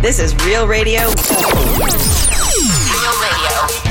This is Real Radio. Real Radio.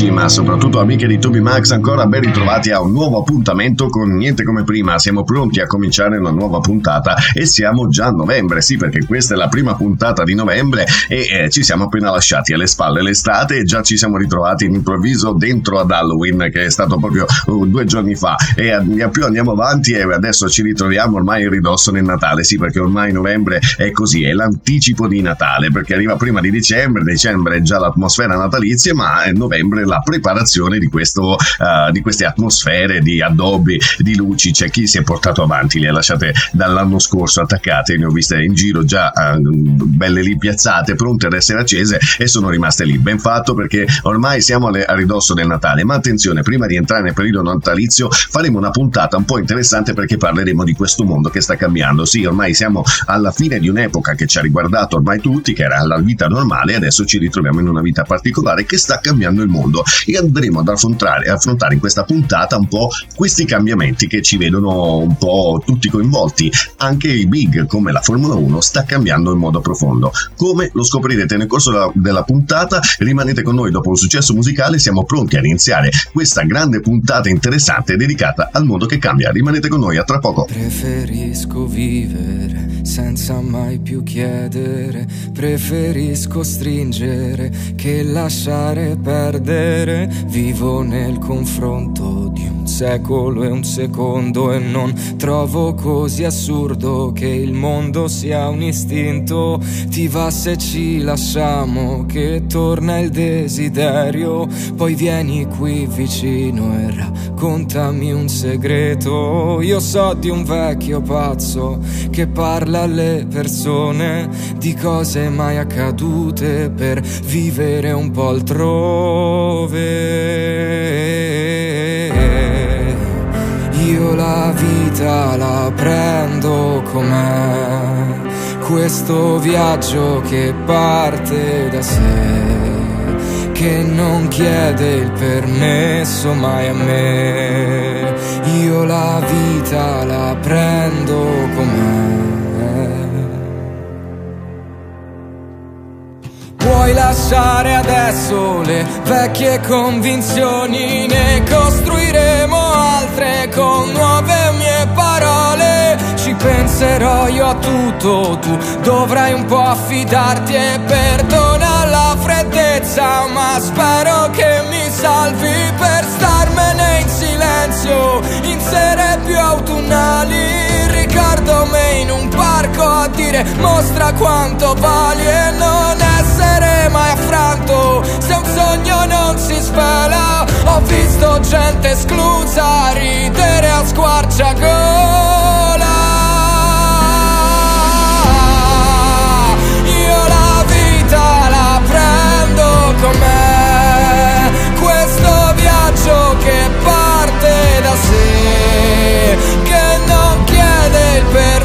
Amici, ma soprattutto amiche di Toby Max, ancora ben ritrovati a un nuovo appuntamento con niente come prima. Siamo pronti a cominciare una nuova puntata e siamo già a novembre, sì, perché questa è la prima puntata di novembre e eh, ci siamo appena lasciati alle spalle l'estate e già ci siamo ritrovati in improvviso dentro ad Halloween, che è stato proprio uh, due giorni fa. E a, più andiamo avanti e adesso ci ritroviamo ormai in ridosso nel Natale, sì, perché ormai novembre è così, è l'anticipo di Natale, perché arriva prima di dicembre, dicembre è già l'atmosfera natalizia, ma è novembre la preparazione di, questo, uh, di queste atmosfere, di addobbi, di luci. C'è chi si è portato avanti, le ha lasciate dall'anno scorso attaccate, ne ho viste in giro già uh, belle lì piazzate, pronte ad essere accese e sono rimaste lì. Ben fatto perché ormai siamo alle, a ridosso del Natale, ma attenzione, prima di entrare nel periodo natalizio faremo una puntata un po' interessante perché parleremo di questo mondo che sta cambiando. Sì, ormai siamo alla fine di un'epoca che ci ha riguardato ormai tutti, che era la vita normale, e adesso ci ritroviamo in una vita particolare che sta cambiando il mondo e andremo ad affrontare, affrontare in questa puntata un po' questi cambiamenti che ci vedono un po' tutti coinvolti. Anche il big come la Formula 1 sta cambiando in modo profondo. Come lo scoprirete nel corso della, della puntata, rimanete con noi dopo il successo musicale, siamo pronti ad iniziare questa grande puntata interessante dedicata al mondo che cambia. Rimanete con noi, a tra poco. Preferisco vivere senza mai più chiedere, preferisco stringere che lasciare perdere. Vivo nel confronto di un secolo e un secondo e non trovo così assurdo che il mondo sia un istinto. Ti va se ci lasciamo che torna il desiderio, poi vieni qui vicino e raccontami un segreto. Io so di un vecchio pazzo che parla alle persone di cose mai accadute per vivere un po' altrove. Io la vita la prendo com'è, questo viaggio che parte da sé che non chiede il permesso mai a me. Io la vita la prendo com'è. Puoi lasciare adesso le vecchie convinzioni, ne costruiremo altre con nuove mie parole. Ci penserò io a tutto, tu dovrai un po' affidarti e perdona la freddezza, ma spero che mi salvi per starmene in silenzio, in sere più autunnali. Ricordo me in un parco a dire mostra quanto vali e non essere mai affranto se un sogno non si svela. Ho visto gente esclusa ridere a squarciagola. Io la vita la prendo com'è, questo viaggio che parte da sé, che non chiede il permesso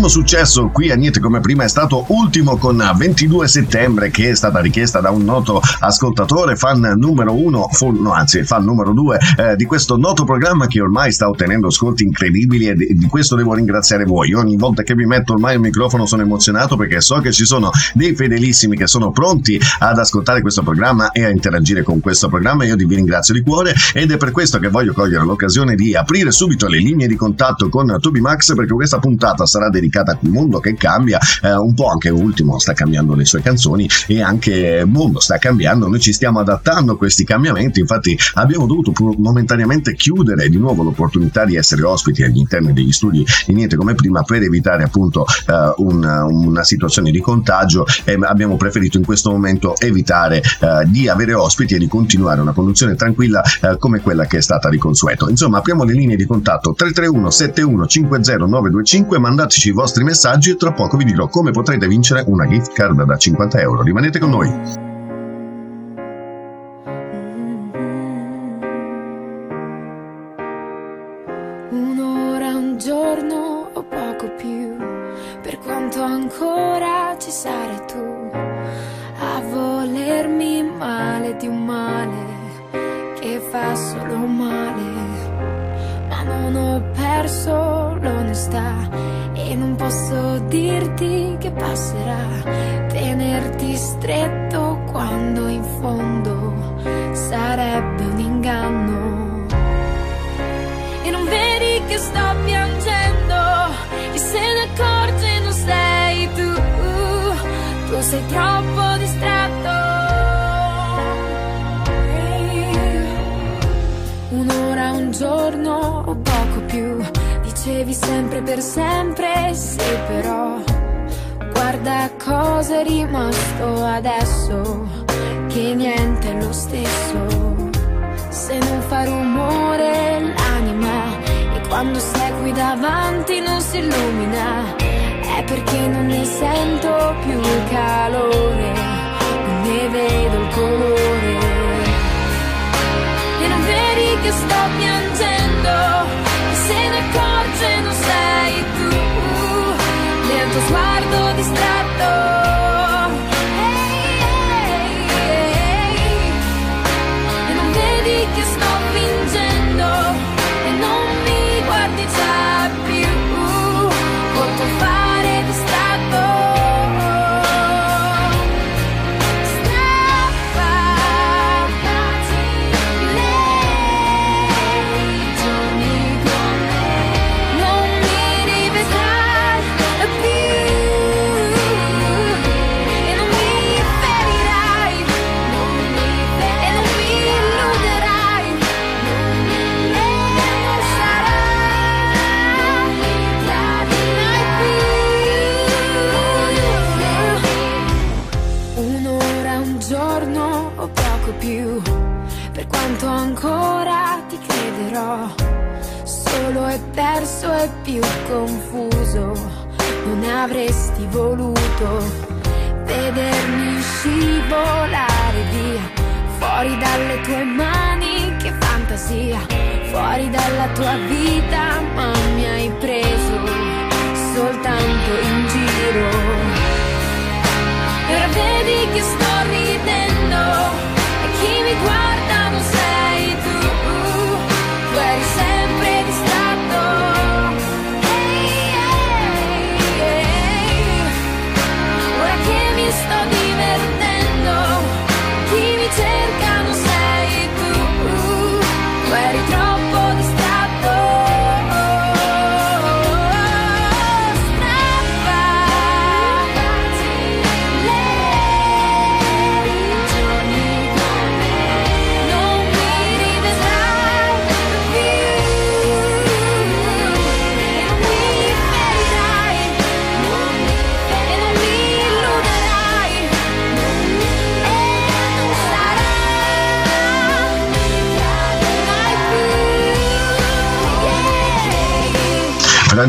primo successo qui a Niente come prima è stato ultimo con 22 settembre che è stata richiesta da un noto ascoltatore, fan numero uno, no, anzi fan numero due eh, di questo noto programma che ormai sta ottenendo ascolti incredibili e di questo devo ringraziare voi. Ogni volta che mi metto ormai il microfono sono emozionato perché so che ci sono dei fedelissimi che sono pronti ad ascoltare questo programma e a interagire con questo programma. Io vi ringrazio di cuore ed è per questo che voglio cogliere l'occasione di aprire subito le linee di contatto con Toby Max perché questa puntata sarà dedicata al mondo che cambia, eh, un po' anche Ultimo sta cambiando le sue canzoni e anche mondo sta cambiando, noi ci stiamo adattando a questi cambiamenti, infatti abbiamo dovuto momentaneamente chiudere di nuovo l'opportunità di essere ospiti all'interno degli studi di niente come prima per evitare appunto eh, una, una, situazione di contagio e abbiamo preferito in questo momento evitare eh, di avere ospiti e di continuare una conduzione tranquilla eh, come quella che è stata di consueto. Insomma, apriamo le linee di contatto 331 71 50 925, mandateci i vostri messaggi e tra poco vi dirò come potrete vincere una gift card da 50 euro. Rimanete con noi. Un'ora, un giorno o poco più, per quanto ancora ci sarai tu a volermi male di un male che fa solo male, ma non ho perso l'onestà e non posso dirti che passerà, tenerti stretto quando in fondo sarebbe un inganno. E non vedi che sto piangendo, e se ne accorge non sei tu, tu sei troppo distratto. Un'ora, un giorno o poco più dicevi sempre per sempre, sì però guarda cosa è rimasto adesso, che niente è lo stesso. Se non fa rumore l'anima e quando segui davanti non si illumina, è perché non ne sento più il calore, non ne vedo il colore. E non vedi che sto piangendo, che se ne accorgo. tanto sguardo distratto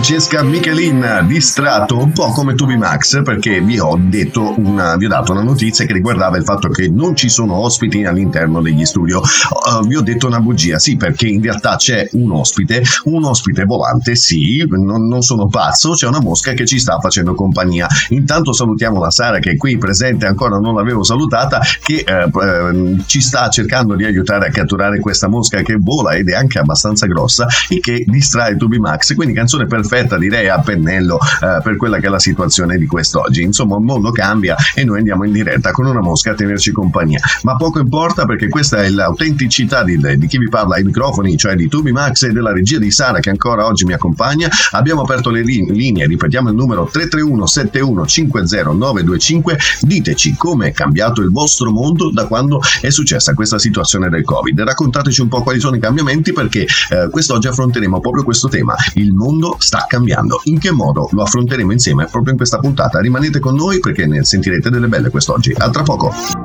Francesca Michelin, distratto un po' come Tubi Max perché vi ho, detto una, vi ho dato una notizia che riguardava il fatto che non ci sono ospiti all'interno degli studio. Uh, vi ho detto una bugia, sì, perché in realtà c'è un ospite, un ospite volante, sì, non, non sono pazzo, c'è una mosca che ci sta facendo compagnia. Intanto salutiamo la Sara che è qui presente, ancora non l'avevo salutata, che eh, eh, ci sta cercando di aiutare a catturare questa mosca che vola ed è anche abbastanza grossa e che distrae Tubi Max. Quindi canzone perfetta direi a pennello eh, per quella che è la situazione di quest'oggi. Insomma, il mondo cambia e noi andiamo in diretta con una mosca a tenerci compagnia. Ma poco importa perché questa è l'autenticità di, di chi vi parla ai microfoni, cioè di Tubi Max e della regia di Sara che ancora oggi mi accompagna. Abbiamo aperto le linee, ripetiamo il numero 331 71 50 925. Diteci come è cambiato il vostro mondo da quando è successa questa situazione del Covid. Raccontateci un po' quali sono i cambiamenti perché eh, quest'oggi affronteremo proprio questo tema. Il mondo sta cambiando. In che modo lo affronteremo insieme proprio in questa puntata? Rimanete con noi perché ne sentirete delle belle quest'oggi. A tra poco.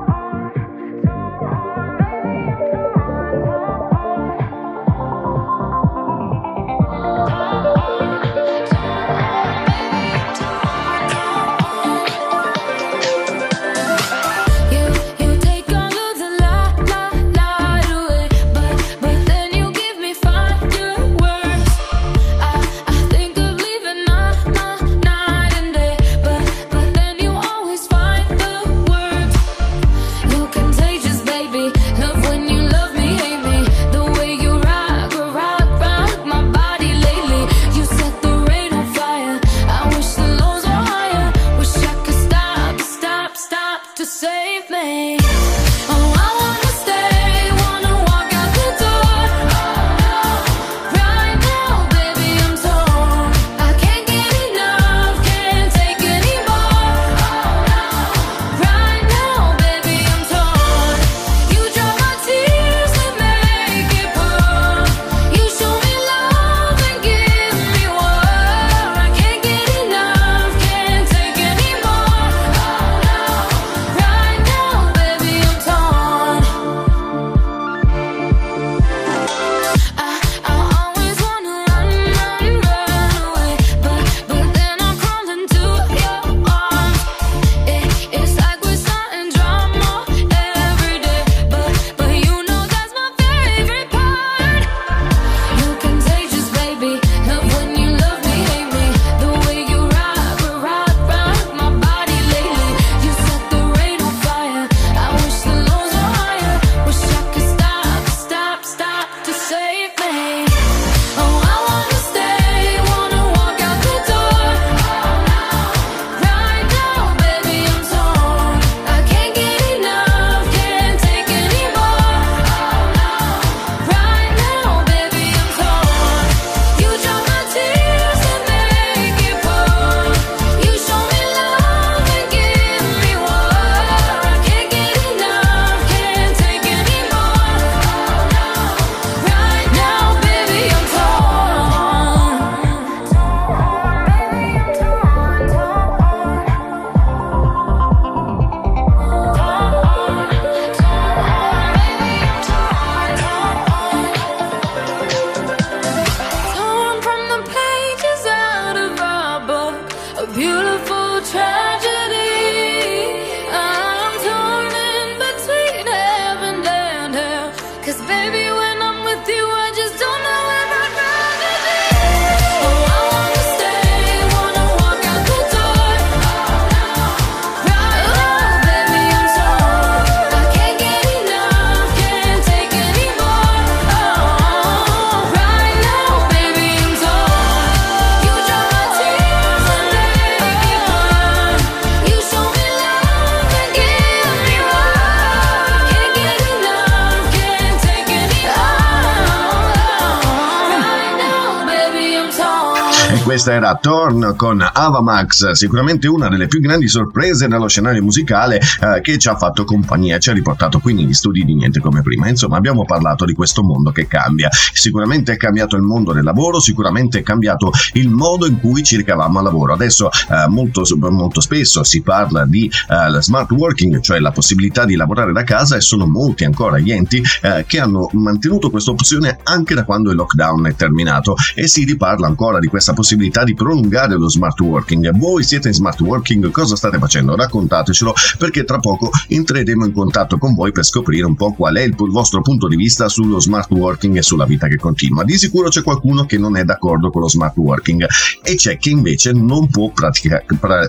Questa era Torn con Avamax, sicuramente una delle più grandi sorprese nello scenario musicale eh, che ci ha fatto compagnia, ci ha riportato qui negli studi di niente come prima. Insomma, abbiamo parlato di questo mondo che cambia. Sicuramente è cambiato il mondo del lavoro, sicuramente è cambiato il modo in cui ci ricavamo al lavoro. Adesso eh, molto, molto, spesso si parla di eh, smart working, cioè la possibilità di lavorare da casa e sono molti ancora gli enti eh, che hanno mantenuto questa opzione anche da quando il lockdown è terminato e si riparla ancora di questa possibilità possibilità di prolungare lo smart working. Voi siete in smart working, cosa state facendo? Raccontatecelo perché tra poco entreremo in contatto con voi per scoprire un po' qual è il vostro punto di vista sullo smart working e sulla vita che continua. Di sicuro c'è qualcuno che non è d'accordo con lo smart working e c'è chi invece non può pratica-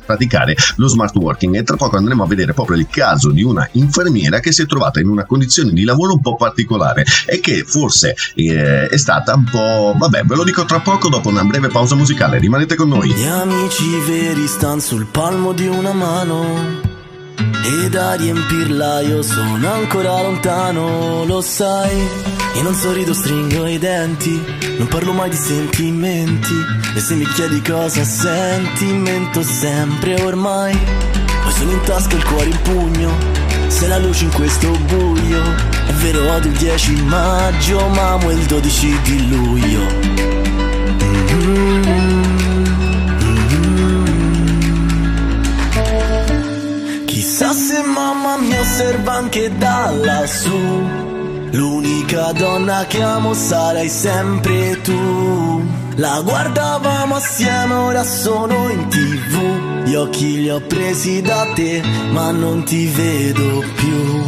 praticare lo smart working e tra poco andremo a vedere proprio il caso di una infermiera che si è trovata in una condizione di lavoro un po' particolare e che forse eh, è stata un po' vabbè ve lo dico tra poco dopo una breve pausa musicale rimanete con noi gli amici veri stanno sul palmo di una mano e da riempirla io sono ancora lontano, lo sai. E non sorrido, stringo i denti, non parlo mai di sentimenti. E se mi chiedi cosa senti, mento sempre ormai. Poi sono in tasca il cuore in pugno, sei la luce in questo buio. È vero, odio il 10 maggio, ma amo il 12 di luglio. Mm-hmm. Se mamma mi osserva anche da lassù. L'unica donna che amo sarai sempre tu. La guardavamo assieme, ora sono in tv. Gli occhi li ho presi da te, ma non ti vedo più.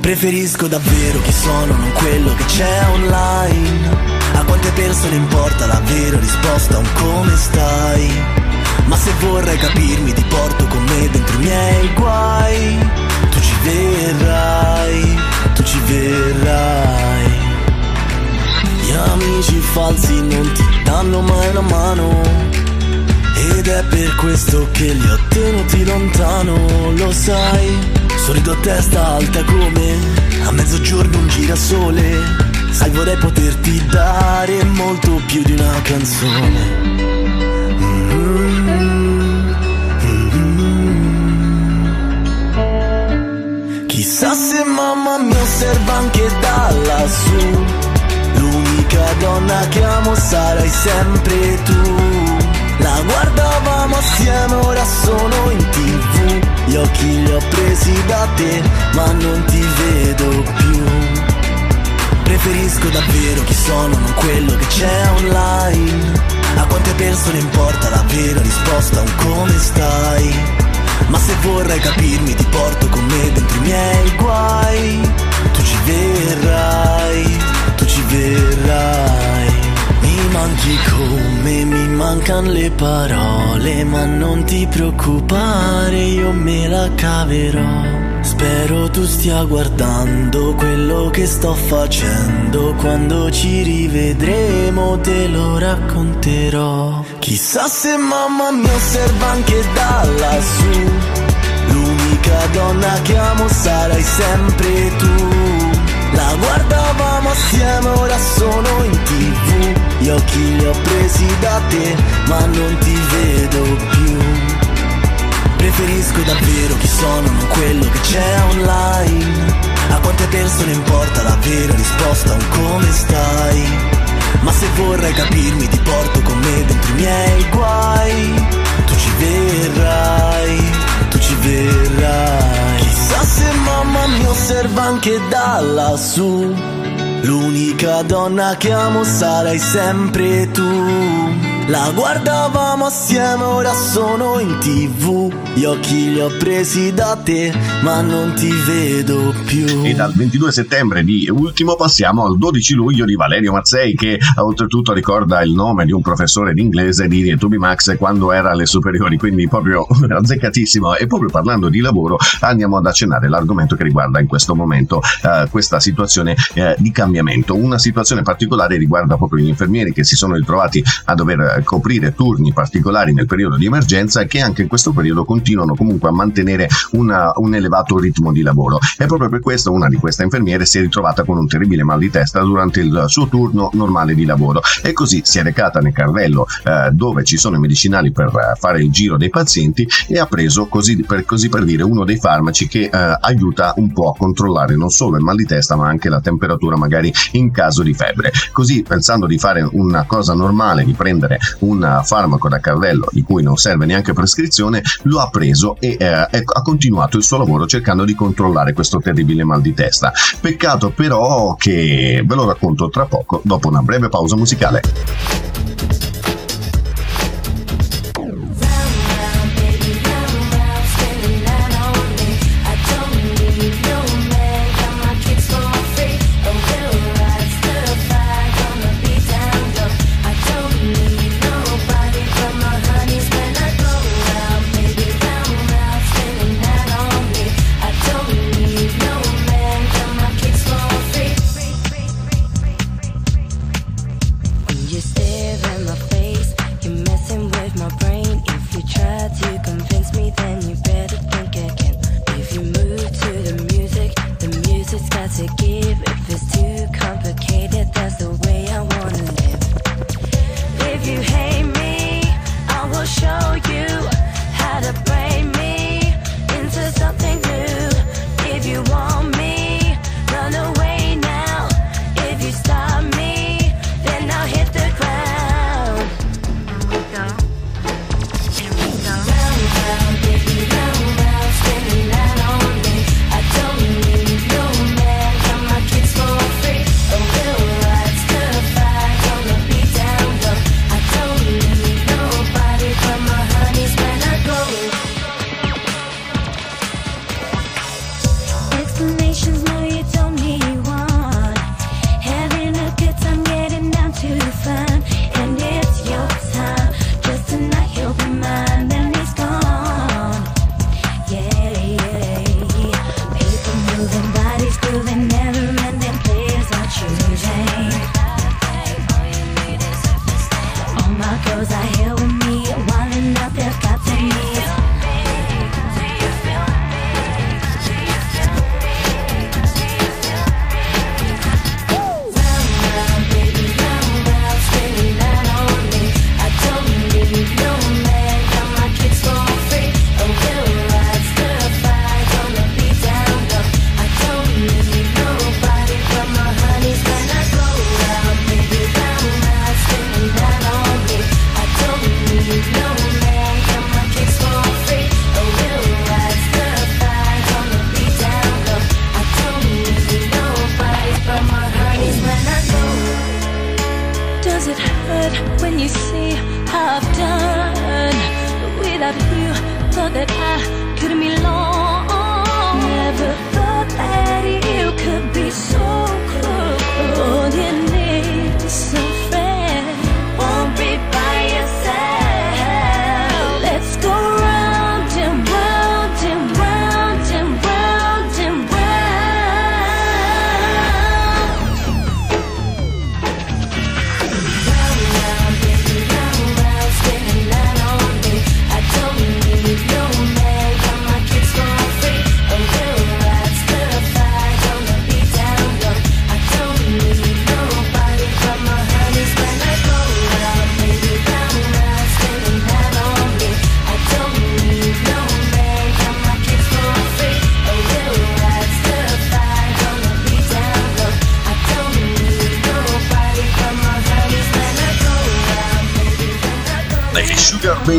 Preferisco davvero chi sono, non quello che c'è online. A quante persone importa la vera risposta un come stai? Ma se vorrai capirmi ti porto con me dentro i miei guai. Tu ci verrai, tu ci verrai. Gli amici falsi non ti danno mai una mano. Ed è per questo che li ho tenuti lontano, lo sai. Sorrido a testa alta come a mezzogiorno un girasole. Sai vorrei poterti dare molto più di una canzone Chissà se mamma mi osserva anche da lassù. L'unica donna che amo sarai sempre tu. La guardavamo assieme, ora sono in tv. Gli occhi li ho presi da te, ma non ti vedo più. Preferisco davvero chi sono, non quello che c'è online. A quante persone importa la vera risposta un come stai? Ma se vorrai capirmi ti porto con me dentro i miei guai. Tu ci verrai, tu ci verrai. Mi manchi come mi mancano le parole Ma non ti preoccupare, io me la caverò Spero tu stia guardando quello che sto facendo. Quando ci rivedremo te lo racconterò. Chissà se mamma mi osserva anche da lassù. L'unica donna che amo sarai sempre tu. La guardavamo assieme, ora sono in tv Gli occhi li ho presi da te, ma non ti vedo più Preferisco davvero chi sono, non quello che c'è online. A quante persone importa la vera risposta un come stai? Ma se vorrai capirmi ti porto con me dentro i miei guai. Tu ci verrai, tu ci verrai. Chissà se mamma mi osserva anche da lassù. L'unica donna che amo sarai sempre tu. La guardavamo assieme, ora sono in tv. Gli occhi li ho presi da te, ma non ti vedo più. E dal 22 settembre di ultimo passiamo al 12 luglio di Valerio Mazzei, che oltretutto ricorda il nome di un professore di inglese di Toby Max quando era alle superiori, quindi proprio azzeccatissimo. E proprio parlando di lavoro, andiamo ad accennare l'argomento che riguarda in questo momento uh, questa situazione uh, di cambiamento. Una situazione particolare riguarda proprio gli infermieri che si sono ritrovati a dover coprire turni particolari nel periodo di emergenza che anche in questo periodo continuano comunque a mantenere una, un elevato ritmo di lavoro. E proprio per questo una di queste infermiere si è ritrovata con un terribile mal di testa durante il suo turno normale di lavoro e così si è recata nel carrello eh, dove ci sono i medicinali per eh, fare il giro dei pazienti e ha preso così per, così per dire uno dei farmaci che eh, aiuta un po' a controllare non solo il mal di testa ma anche la temperatura magari in caso di febbre. Così pensando di fare una cosa normale, di prendere un farmaco da carrello di cui non serve neanche prescrizione, lo ha preso e eh, ha continuato il suo lavoro cercando di controllare questo terribile mal di testa. Peccato però che ve lo racconto tra poco dopo una breve pausa musicale.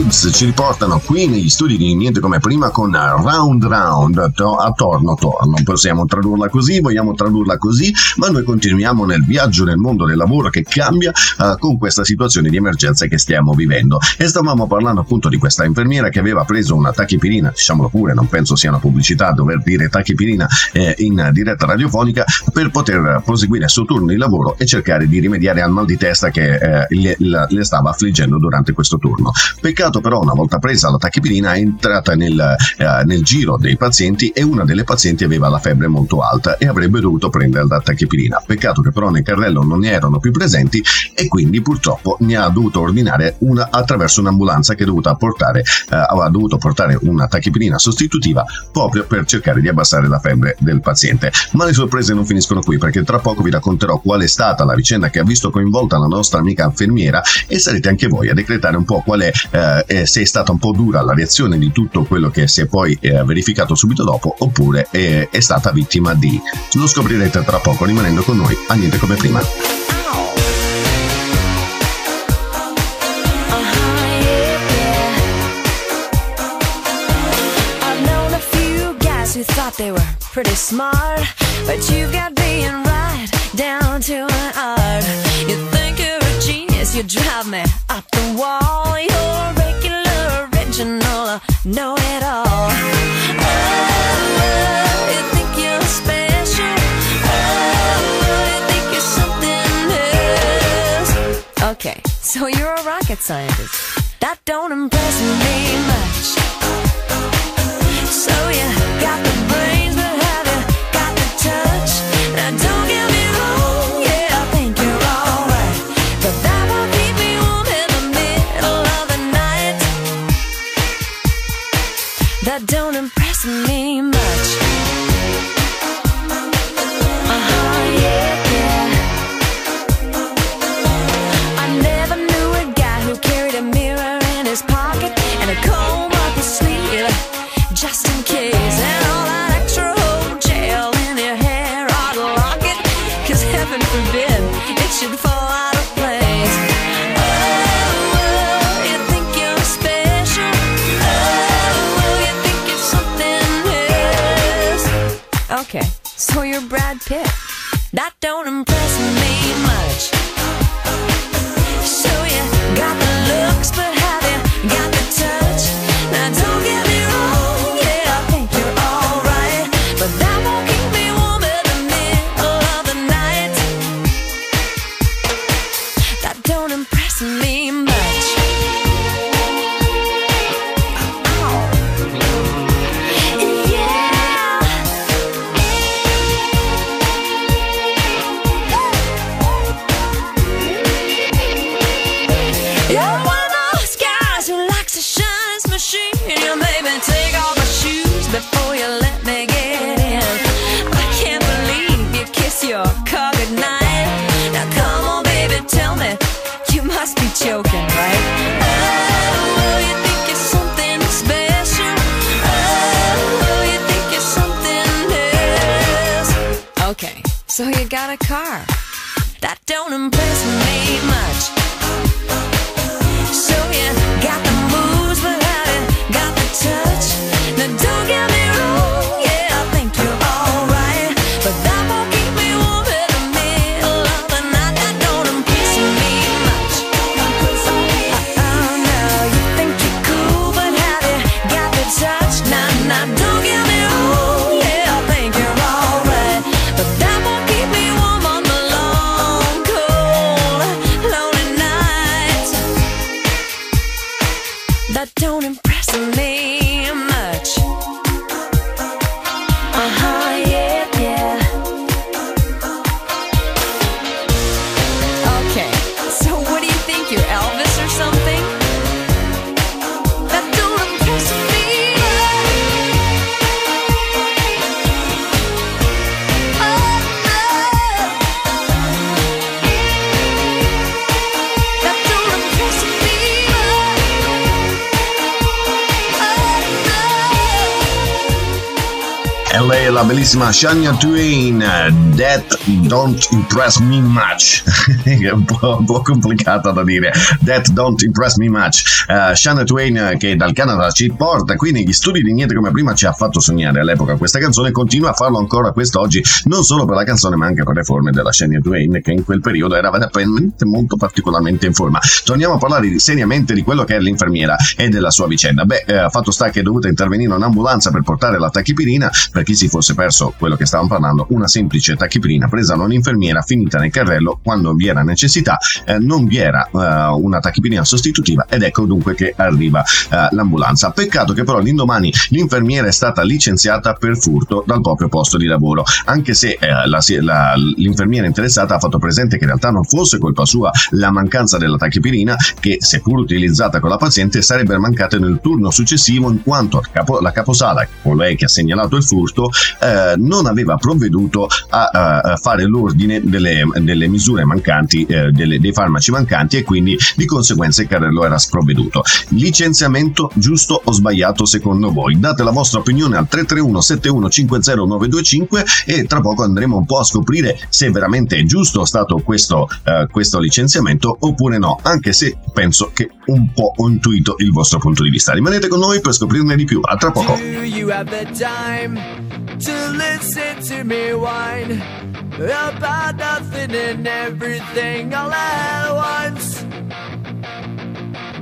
Babes ci riportano qui negli studi di Niente come prima con Round Round, to- attorno torno. Possiamo tradurla così, vogliamo tradurla così, ma noi continuiamo nel viaggio nel mondo del lavoro che cambia uh, con questa situazione di emergenza che stiamo vivendo. E stavamo parlando appunto di questa infermiera che aveva preso una tachipirina, diciamolo pure, non penso sia una pubblicità dover dire tachipirina eh, in diretta radiofonica per poter proseguire il suo turno di lavoro e cercare di rimediare al mal di testa che eh, le, le, stava affliggendo durante questo turno. Peccato però una volta presa la tachipirina è entrata nel, eh, nel, giro dei pazienti e una delle pazienti aveva la febbre molto alta e avrebbe dovuto prendere la tachipirina. Peccato che però nel carrello non ne erano più presenti e quindi purtroppo ne ha dovuto ordinare una attraverso un'ambulanza che portare, eh, aveva dovuto portare una tachipirina sostitutiva proprio per cercare di abbassare la febbre del paziente. Ma le sorprese non finiscono qui perché tra poco vi racconterò qual è stata la vicenda che ha visto coinvolta la nostra amica infermiera e sarete anche voi a decretare un po' qual è eh, se è stata un po' dura la reazione di tutto quello che si è poi eh, verificato subito dopo oppure è, è stata vittima di. Lo scoprirete tra poco rimanendo con noi a niente come prima. were pretty smart, but you've got being right down to an art. You think you're a genius, you drive me up the wall. You're Oh, you think you're special? Oh, you think you're something else? Okay, so you're a rocket scientist. That don't impress me much. Don't get me wrong, yeah, down and bellissima Shania Twain, That Don't Impress Me Much. è un po', un po' complicata da dire. That Don't Impress Me Much. Uh, Shania Twain eh, che dal Canada ci porta qui negli studi di Niente come prima ci ha fatto sognare all'epoca questa canzone continua a farlo ancora quest'oggi, non solo per la canzone ma anche per le forme della Shania Twain che in quel periodo era veramente molto particolarmente in forma. Torniamo a parlare seriamente di quello che è l'infermiera e della sua vicenda. Beh, eh, fatto sta che è dovuta intervenire un'ambulanza per portare la tachipirina, per chi si fosse perso quello che stavamo parlando, una semplice tachipirina presa da un'infermiera finita nel carrello quando vi era necessità, eh, non vi era eh, una tachipirina sostitutiva ed ecco dunque che arriva eh, l'ambulanza. Peccato che però l'indomani l'infermiera è stata licenziata per furto dal proprio posto di lavoro, anche se eh, la- la- l'infermiera interessata ha fatto presente che in realtà non fosse colpa sua la mancanza della tachipirina che seppur utilizzata con la paziente sarebbe mancata nel turno successivo in quanto capo- la caposala, colei che ha segnalato il furto, eh, non aveva provveduto a, a- a fare l'ordine delle, delle misure mancanti, eh, delle- dei farmaci mancanti e quindi di conseguenza il carrello era sprovveduto. Licenziamento giusto o sbagliato secondo voi? Date la vostra opinione al 331 7150 925 e tra poco andremo un po' a scoprire se veramente è giusto stato questo, eh, questo licenziamento oppure no, anche se penso che un po' ho intuito il vostro punto di vista. Rimanete con noi per scoprirne di più. A tra poco. To listen to me whine about nothing and everything all at once?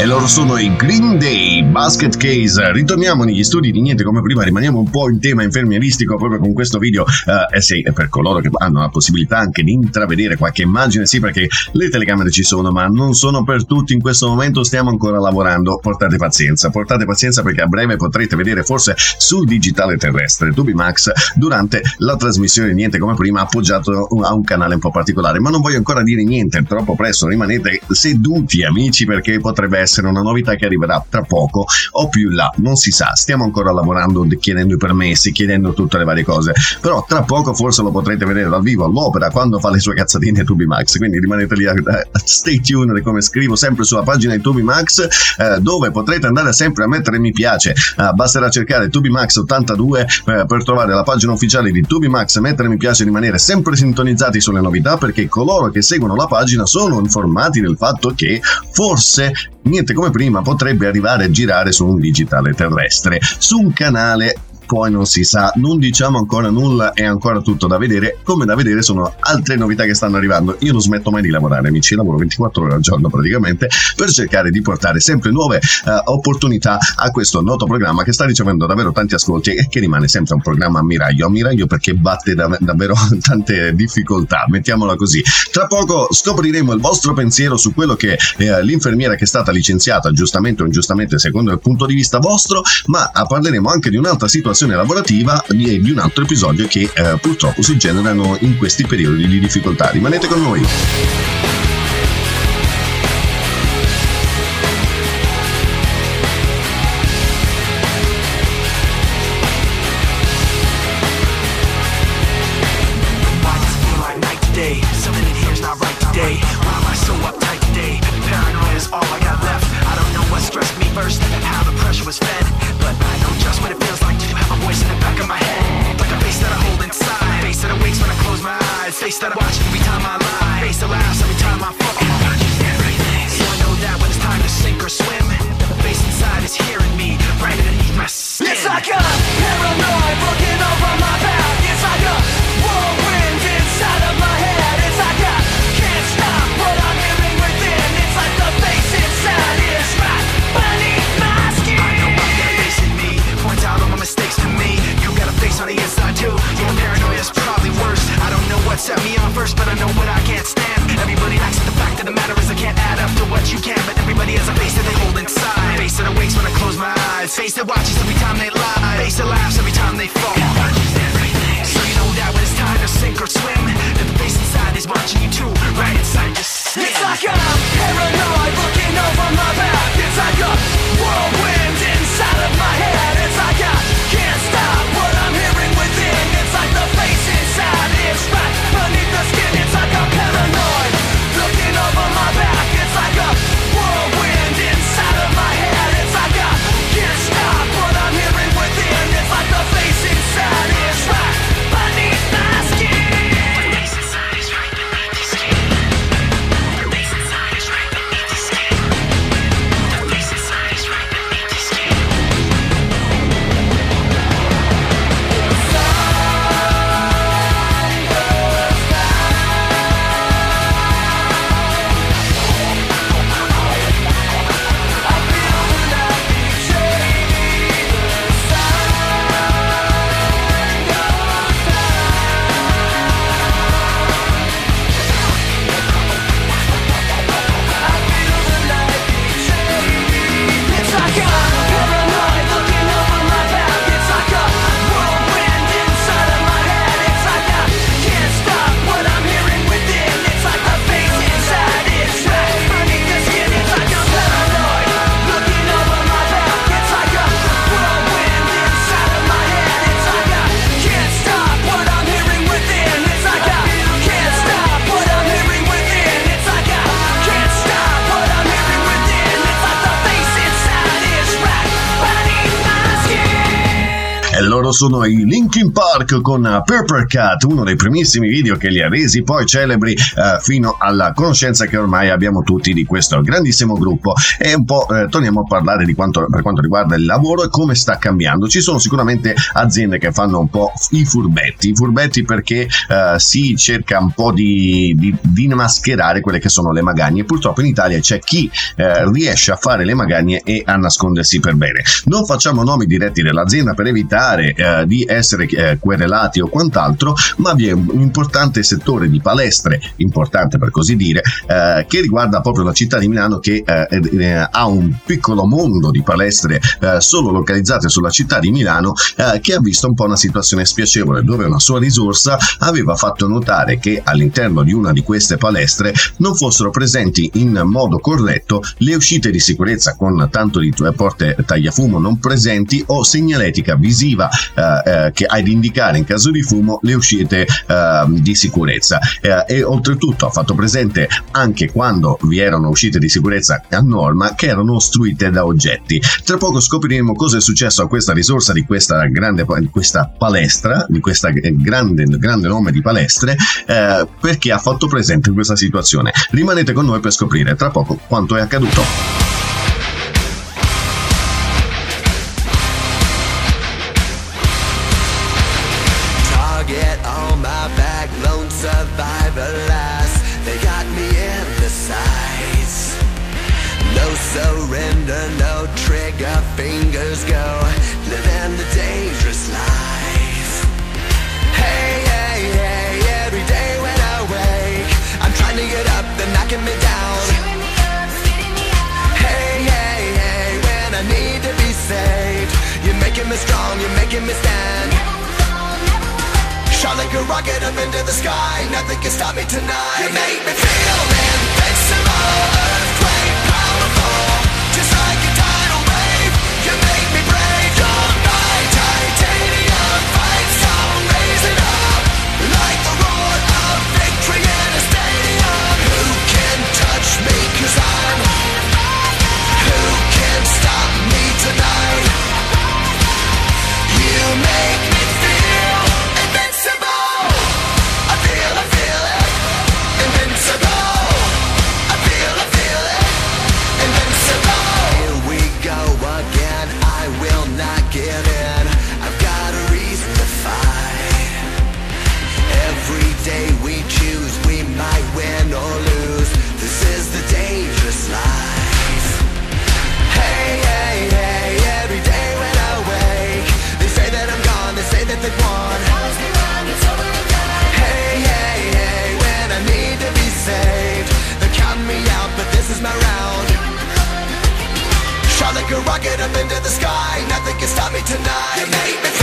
E loro sono i Green Day Basket Case. Ritorniamo negli studi di niente come prima, rimaniamo un po' in tema infermieristico proprio con questo video. Eh eh sì, per coloro che hanno la possibilità anche di intravedere qualche immagine, sì, perché le telecamere ci sono, ma non sono per tutti in questo momento. Stiamo ancora lavorando. Portate pazienza, portate pazienza perché a breve potrete vedere forse sul digitale terrestre Tubimax durante la trasmissione di niente come prima appoggiato a un canale un po' particolare. Ma non voglio ancora dire niente, è troppo presto. Rimanete seduti, amici, perché potrebbe essere una novità che arriverà tra poco o più in là, non si sa. Stiamo ancora lavorando, chiedendo i permessi, chiedendo tutte le varie cose. Però tra poco forse lo potrete vedere dal vivo all'opera quando fa le sue cazzatine Tubimax. Quindi rimanete lì, a, stay tuned, come scrivo sempre sulla pagina di Tubimax, eh, dove potrete andare sempre a mettere mi piace. Eh, basterà cercare Tubimax82 eh, per trovare la pagina ufficiale di Tubimax, mettere mi piace e rimanere sempre sintonizzati sulle novità perché coloro che seguono la pagina sono informati del fatto che forse niente come prima potrebbe arrivare a girare su un digitale terrestre, su un canale poi non si sa, non diciamo ancora nulla, è ancora tutto da vedere. Come da vedere sono altre novità che stanno arrivando. Io non smetto mai di lavorare, amici, lavoro 24 ore al giorno praticamente per cercare di portare sempre nuove eh, opportunità a questo noto programma che sta ricevendo davvero tanti ascolti e che rimane sempre un programma ammiraglio. Ammiraglio perché batte dav- davvero tante difficoltà, mettiamola così. Tra poco scopriremo il vostro pensiero su quello che eh, l'infermiera che è stata licenziata, giustamente o ingiustamente secondo il punto di vista vostro, ma eh, parleremo anche di un'altra situazione lavorativa e di un altro episodio che eh, purtroppo si generano in questi periodi di difficoltà. Rimanete con noi. Sono i Linkin Park con Purple Cat, uno dei primissimi video che li ha resi poi celebri eh, fino alla conoscenza che ormai abbiamo tutti di questo grandissimo gruppo. E un po' eh, torniamo a parlare di quanto, per quanto riguarda il lavoro e come sta cambiando. Ci sono sicuramente aziende che fanno un po' i furbetti, i furbetti perché eh, si cerca un po' di, di, di mascherare quelle che sono le magagne. Purtroppo in Italia c'è chi eh, riesce a fare le magagne e a nascondersi per bene. Non facciamo nomi diretti dell'azienda per evitare eh, di essere eh, querelati o quant'altro, ma vi è un importante settore di palestre, importante per così dire, eh, che riguarda proprio la città di Milano che eh, eh, ha un piccolo mondo di palestre solo localizzate sulla città di Milano che ha visto un po' una situazione spiacevole dove una sua risorsa aveva fatto notare che all'interno di una di queste palestre non fossero presenti in modo corretto le uscite di sicurezza con tanto di porte tagliafumo non presenti o segnaletica visiva che ad indicare in caso di fumo le uscite eh, di sicurezza Eh, e oltretutto ha fatto presente anche quando vi erano uscite di sicurezza a norma che erano ostruite da oggetti. Tra poco scopriremo cosa è successo a questa risorsa di questa grande di questa palestra, di questa grande, grande nome di palestre, eh, perché ha fatto presente questa situazione. Rimanete con noi per scoprire tra poco quanto è accaduto. Fingers go. Living the dangerous life. Hey, hey, hey, every day when I wake, I'm trying to get up, they're knocking me down. Hey, hey, hey, when I need to be saved, you're making me strong, you're making me stand. Shot like a rocket up into the sky, nothing can stop me tonight. You make me feel invincible, up into the sky, nothing can stop me tonight.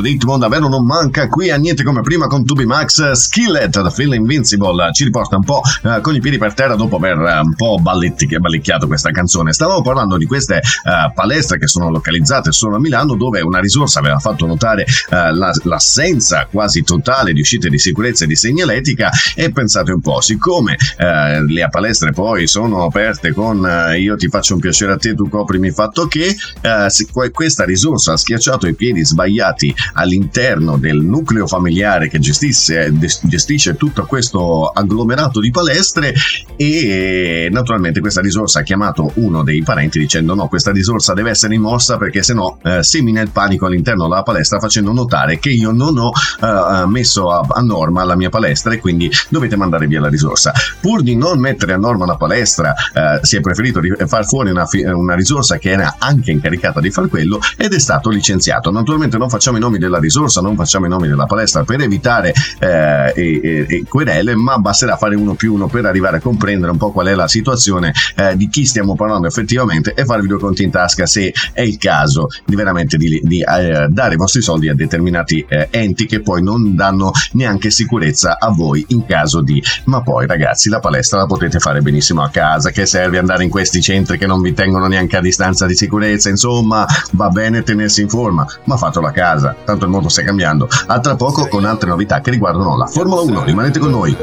Ritmo davvero non manca qui a niente come prima con Tubi Max Skillet da Feel Invincible ci riporta un po' eh, con i piedi per terra dopo aver eh, un po' balletti- ballicchiato questa canzone. Stavamo parlando di queste eh, palestre che sono localizzate solo a Milano dove una risorsa aveva fatto notare eh, la- l'assenza quasi totale di uscite di sicurezza e di segnaletica e pensate un po', siccome eh, le palestre poi sono aperte con eh, io ti faccio un piacere a te, tu coprimi fatto che eh, questa risorsa ha schiacciato i piedi sbagliati all'interno del nucleo familiare che gestisse, gestisce tutto questo agglomerato di palestre e naturalmente questa risorsa ha chiamato uno dei parenti dicendo no, questa risorsa deve essere rimossa perché sennò eh, semina il panico all'interno della palestra facendo notare che io non ho eh, messo a, a norma la mia palestra e quindi dovete mandare via la risorsa. Pur di non mettere a norma la palestra eh, si è preferito ri- far fuori una, una risorsa che era anche incaricata di far quello ed è stato licenziato. Naturalmente non facciamo i nomi della risorsa, non facciamo i nomi della palestra per evitare eh, e- e- e querele, ma basterà fare uno più uno per arrivare a comprendere un po' qual è la situazione eh, di chi stiamo parlando effettivamente e farvi due conti in tasca se è il caso di veramente di, di, eh, dare i vostri soldi a determinati eh, enti che poi non danno neanche sicurezza a voi in caso di ma poi ragazzi la palestra la potete fare benissimo a casa che serve andare in questi centri che non vi tengono neanche a distanza di sicurezza insomma va bene tenersi in forma ma fatelo a casa tanto il mondo sta cambiando. A tra poco con altre novità che riguardano la Formula 1 rimanete con noi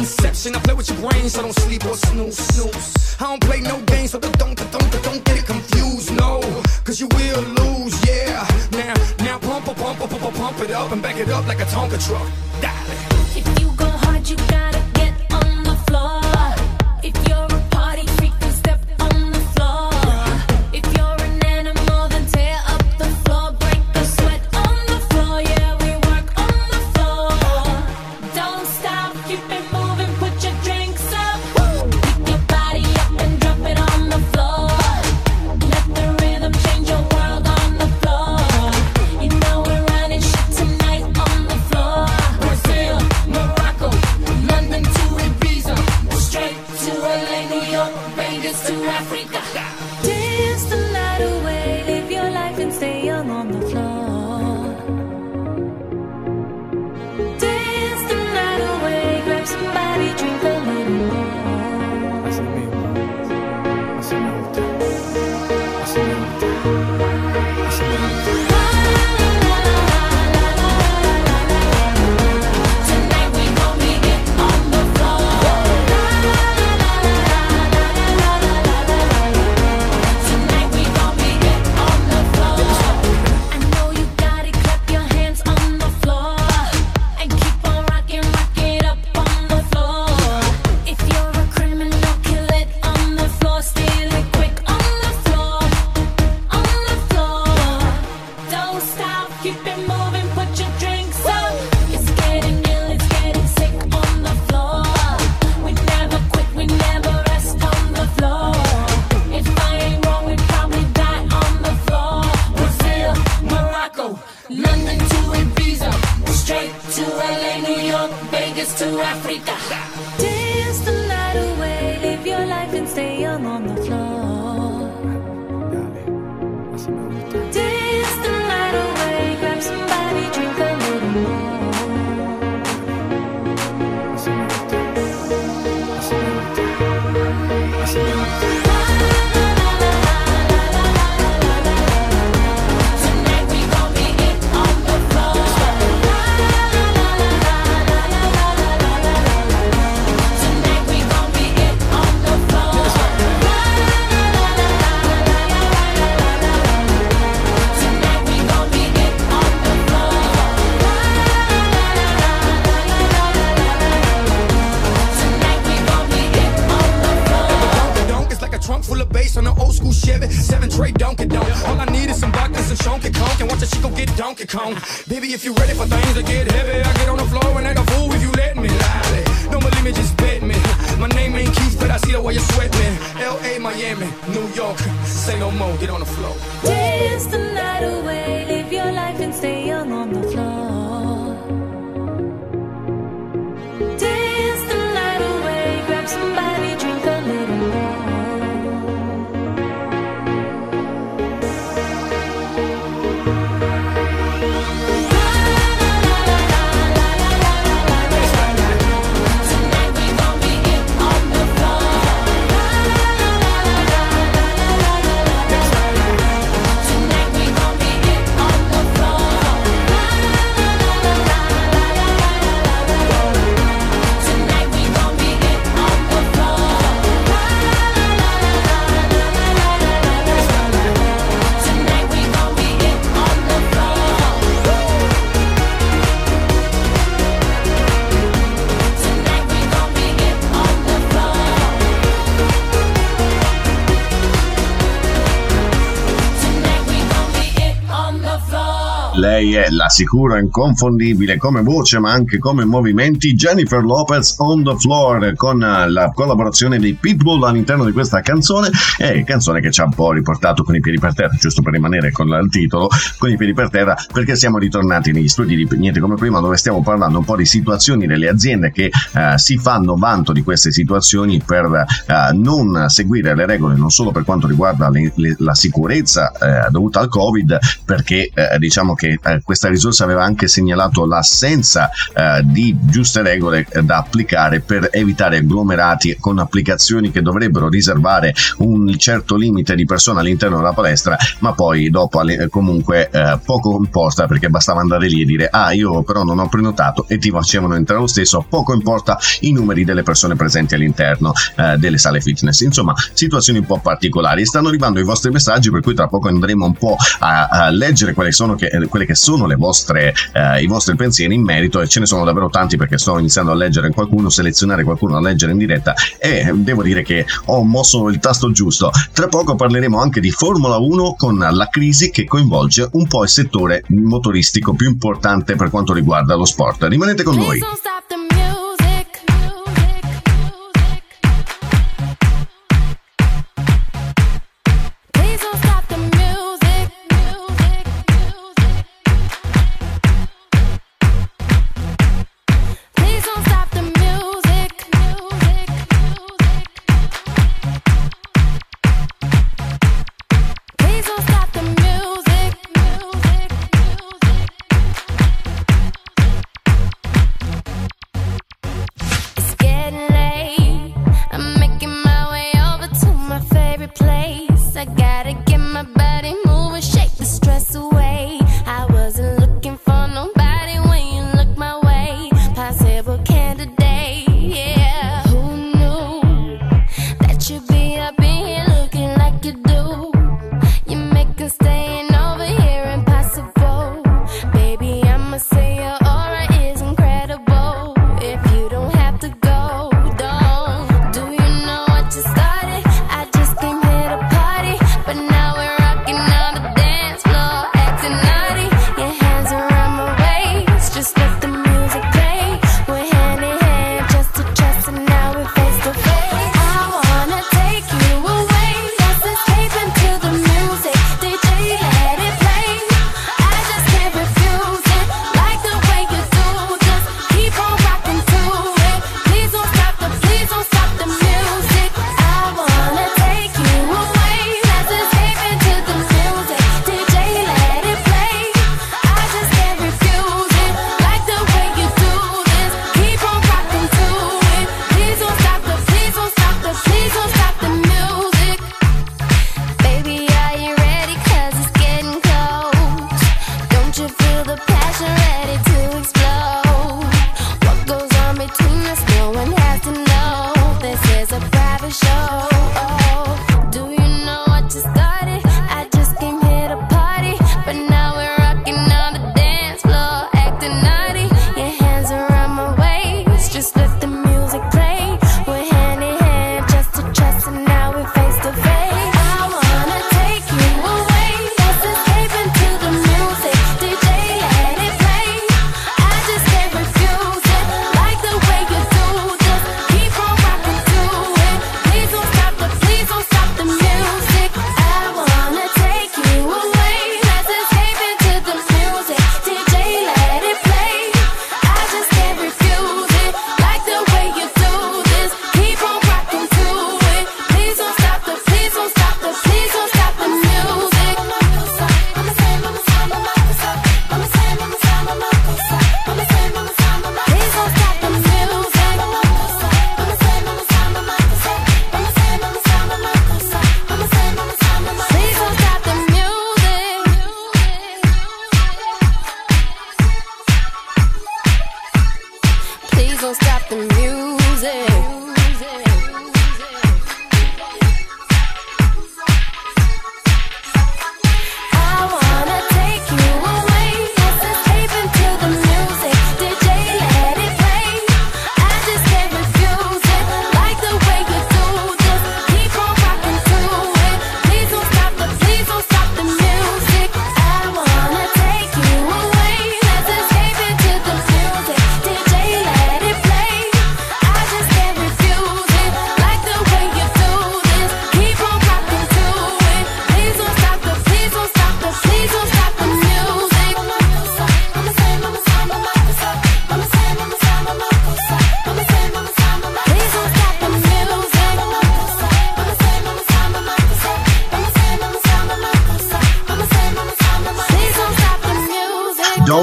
Inception. I play with your brain, so don't sleep or snooze, snooze. I don't play no games, so don't, don't, don't, don't get it confused, no. Cause you will lose, yeah. Now, now pump, pump, pump, pump, pump, pump it up and back it up like a Tonka truck. If you go hard, you gotta get on the floor. If you're today. Lei è la sicura e inconfondibile come voce ma anche come movimenti Jennifer Lopez on the floor con la collaborazione dei Pitbull all'interno di questa canzone. E canzone che ci ha un po' riportato con i piedi per terra giusto per rimanere con il titolo con i piedi per terra perché siamo ritornati negli studi di Niente come prima dove stiamo parlando un po' di situazioni delle aziende che eh, si fanno vanto di queste situazioni per eh, non seguire le regole non solo per quanto riguarda le- le- la sicurezza eh, dovuta al covid perché eh, diciamo che eh, questa risorsa aveva anche segnalato l'assenza eh, di giuste regole eh, da applicare per evitare agglomerati con applicazioni che dovrebbero riservare un certo limite di persone all'interno della palestra ma poi dopo alle- comunque eh, poco importa perché bastava andare lì e dire ah io però non ho prenotato e ti facevano entrare lo stesso poco importa i numeri delle persone presenti all'interno eh, delle sale fitness. Insomma situazioni un po' particolari. Stanno arrivando i vostri messaggi per cui tra poco andremo un po' a, a leggere quali sono che, eh, quelle che sono vostre, eh, i vostri pensieri in merito e ce ne sono davvero tanti perché sto iniziando a leggere qualcuno selezionare qualcuno a leggere in diretta e devo dire che ho mosso il tasto giusto. Tra poco parleremo anche di Formula 1 con la crisi che coinvolge un po' il settore motoristico più importante per quanto riguarda lo sport. Rimanete con noi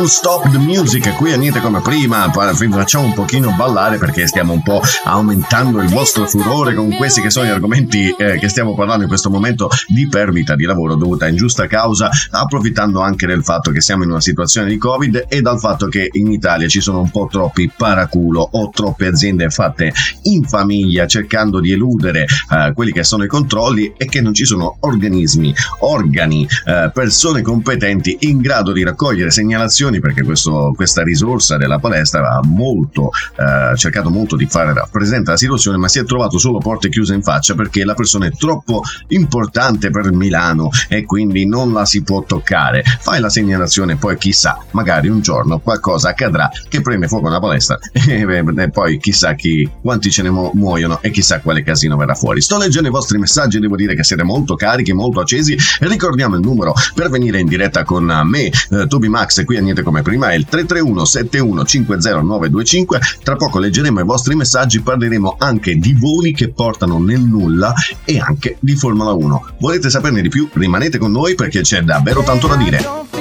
stop Music, qui a niente come prima, vi facciamo un pochino ballare perché stiamo un po' aumentando il vostro furore con questi che sono gli argomenti eh, che stiamo parlando in questo momento di perdita di lavoro dovuta a ingiusta causa, approfittando anche del fatto che siamo in una situazione di Covid e dal fatto che in Italia ci sono un po' troppi paraculo o troppe aziende fatte in famiglia cercando di eludere eh, quelli che sono i controlli e che non ci sono organismi, organi, eh, persone competenti in grado di raccogliere segnalazioni perché questo, questa risorsa della palestra ha molto eh, cercato molto di fare rappresentare la situazione ma si è trovato solo porte chiuse in faccia perché la persona è troppo importante per Milano e quindi non la si può toccare. Fai la segnalazione poi chissà magari un giorno qualcosa accadrà che prende fuoco una palestra e, poi chissà chi quanti ce ne mu- muoiono e chissà quale casino verrà fuori. Sto leggendo i vostri messaggi devo dire che siete molto carichi molto accesi ricordiamo il numero per venire in diretta con me. Eh, Toby Max qui a niente come prima è il 331 71 50925 tra poco leggeremo i vostri messaggi parleremo anche di voli che portano nel nulla e anche di Formula 1 volete saperne di più? Rimanete con noi perché c'è davvero tanto da dire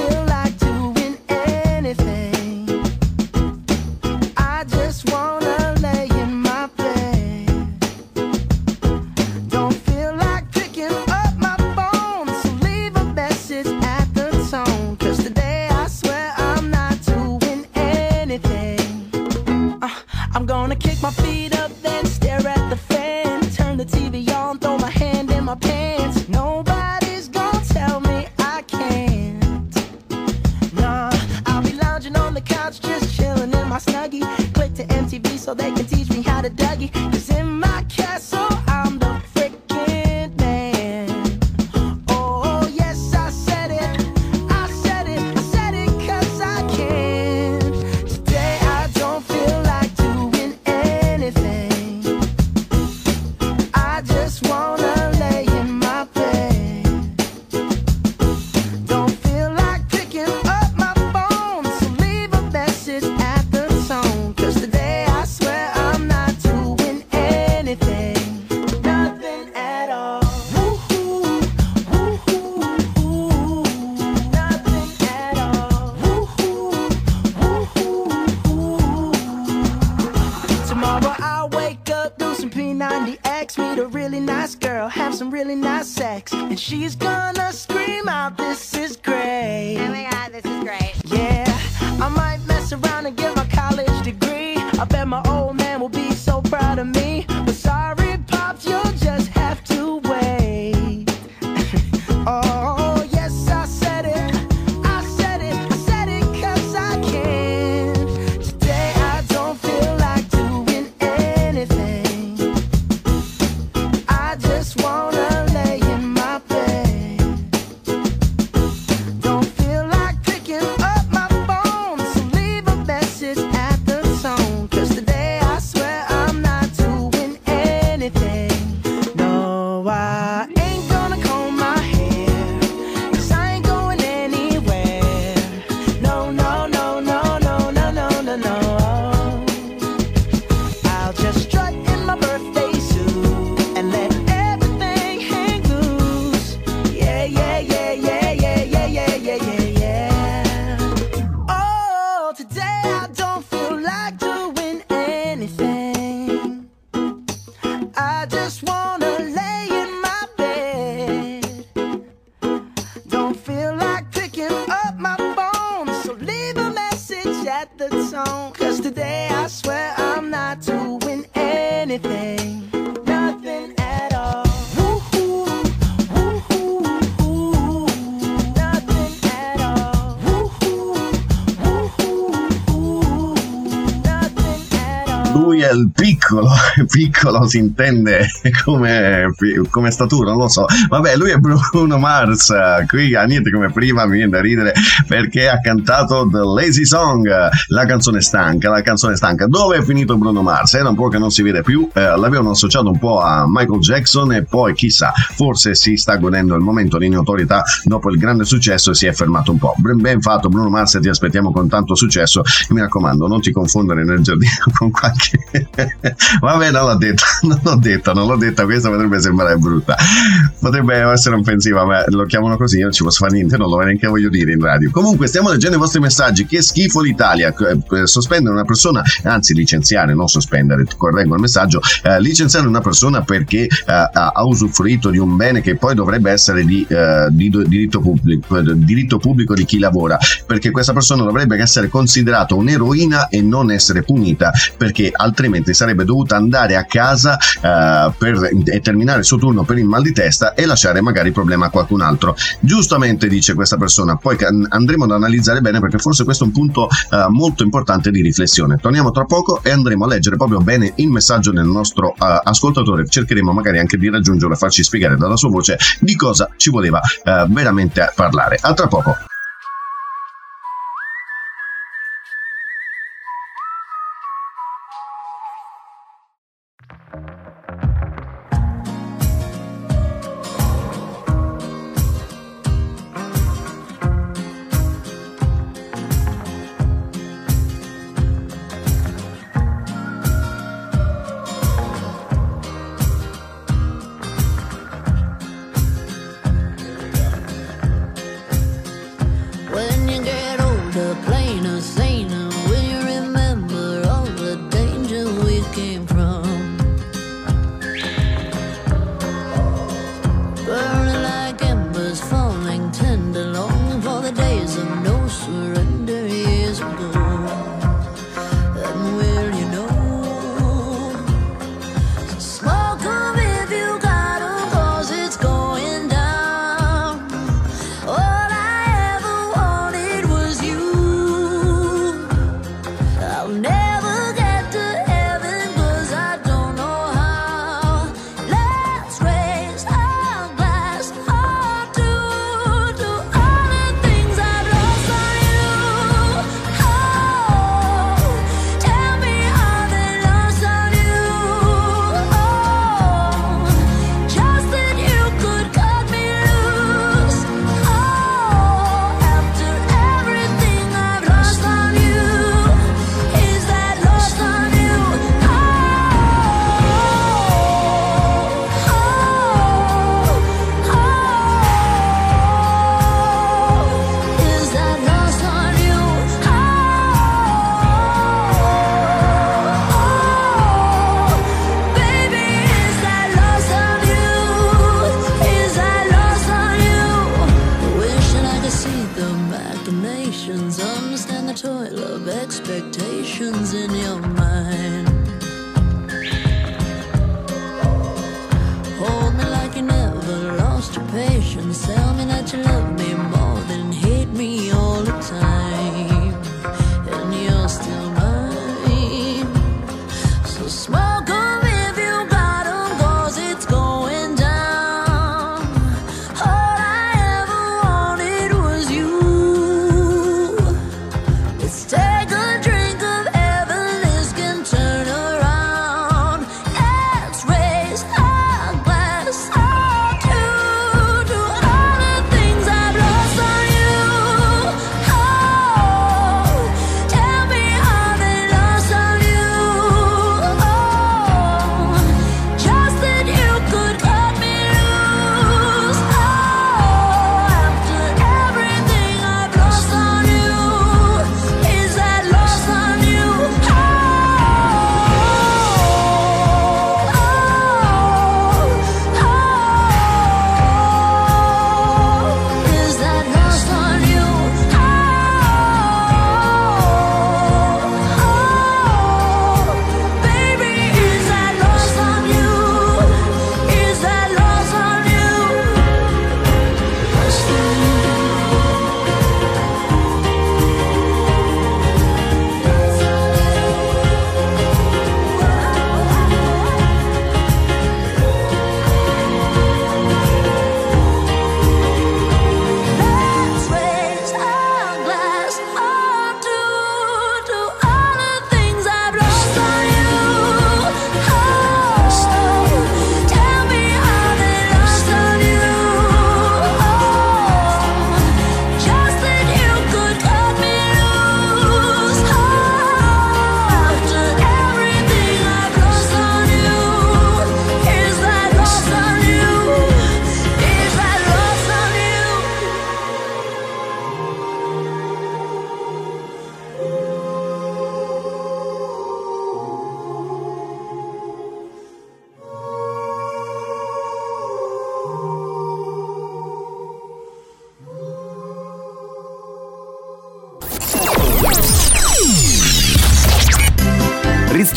si intende come, come statura, non lo so. Vabbè, lui è Bruno Mars, qui a niente come prima mi viene da ridere perché ha cantato The Lazy Song, la canzone stanca, la canzone stanca. Dove è finito Bruno Mars? Era un po' che non si vede più, eh, l'avevano associato un po' a Michael Jackson e poi chissà, forse si sta godendo il momento di notorietà dopo il grande successo e si è fermato un po'. Ben, ben fatto Bruno Mars, ti aspettiamo con tanto successo. Mi raccomando, non ti confondere nel giardino con qualche Vabbè, non l'ho detta, non l'ho detta, non l'ho detta, questa potrebbe sembrare brutta. Potrebbe essere offensiva, ma lo chiamano così, io non ci posso fare niente, non lo neanche voglio dire in radio. Comunque, stiamo leggendo i vostri messaggi. Che schifo l'Italia. Eh, Sospendere una persona, anzi licenziare, non sospendere, correggo il messaggio, eh, licenziare una persona perché eh, ha, usufruito di un bene che poi dovrebbe essere di, eh, di diritto, pubblico, eh, diritto pubblico di chi lavora, perché questa persona dovrebbe essere considerata un'eroina e non essere punita, perché altrimenti sarebbe dovuta andare a casa eh, per, e terminare il suo turno per il mal di testa e lasciare magari il problema a qualcun altro. Giustamente dice questa persona, poi andremo ad analizzare bene perché forse questo è un punto eh, molto importante di riflessione. Torniamo tra poco e andremo a leggere proprio bene il messaggio del nostro eh, ascoltatore. Cercheremo magari anche di raggiungerlo e farci spiegare dalla sua voce di cosa ci voleva eh, veramente parlare. A tra poco.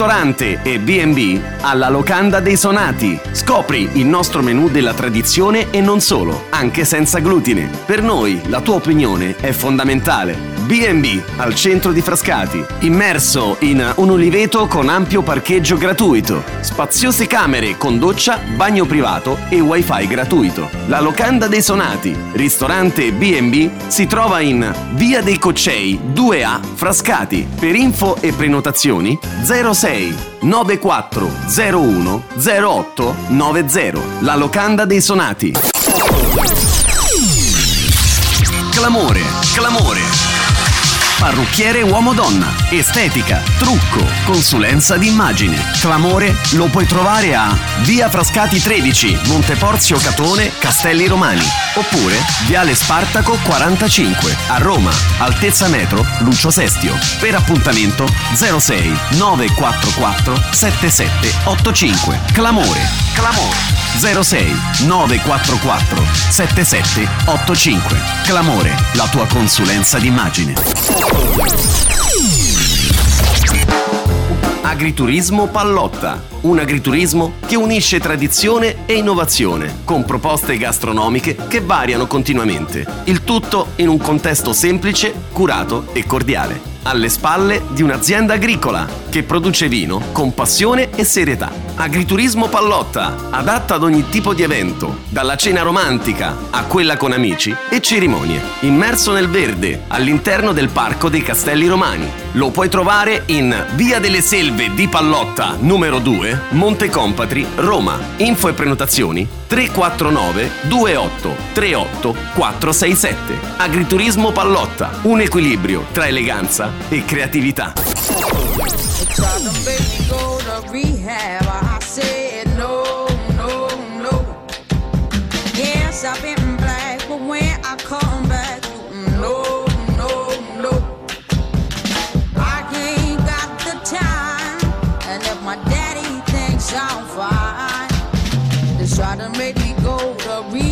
Ristorante e B&B alla Locanda dei Sonati. Scopri il nostro menù della tradizione e non solo, anche senza glutine. Per noi la tua opinione è fondamentale. B&B al centro di Frascati, immerso in un oliveto con ampio parcheggio gratuito, spaziose camere con doccia, bagno privato e wifi gratuito. La Locanda dei Sonati, ristorante B&B, si trova in Via dei Coccei 2A Frascati. Per info e prenotazioni 06 9401 08 90. La Locanda dei Sonati. Clamore, clamore. Parrucchiere uomo-donna, estetica, trucco, consulenza d'immagine. Clamore lo puoi trovare a Via Frascati 13, Monteporzio Catone, Castelli Romani. Oppure Viale Spartaco 45, a Roma, altezza metro, Lucio Sestio. Per appuntamento 06 944 7785. Clamore, clamore. 06 944 7785. Clamore, la tua consulenza d'immagine. Agriturismo Pallotta, un agriturismo che unisce tradizione e innovazione, con proposte gastronomiche che variano continuamente. Il tutto in un contesto semplice, curato e cordiale, alle spalle di un'azienda agricola che produce vino con passione e serietà. Agriturismo Pallotta, adatta ad ogni tipo di evento, dalla cena romantica a quella con amici e cerimonie. Immerso nel verde, all'interno del Parco dei Castelli Romani. Lo puoi trovare in Via delle Selve di Pallotta, numero 2, Monte Compatri, Roma. Info e prenotazioni 349 28 38 467. Agriturismo Pallotta, un equilibrio tra eleganza e creatività. I'm fine, go to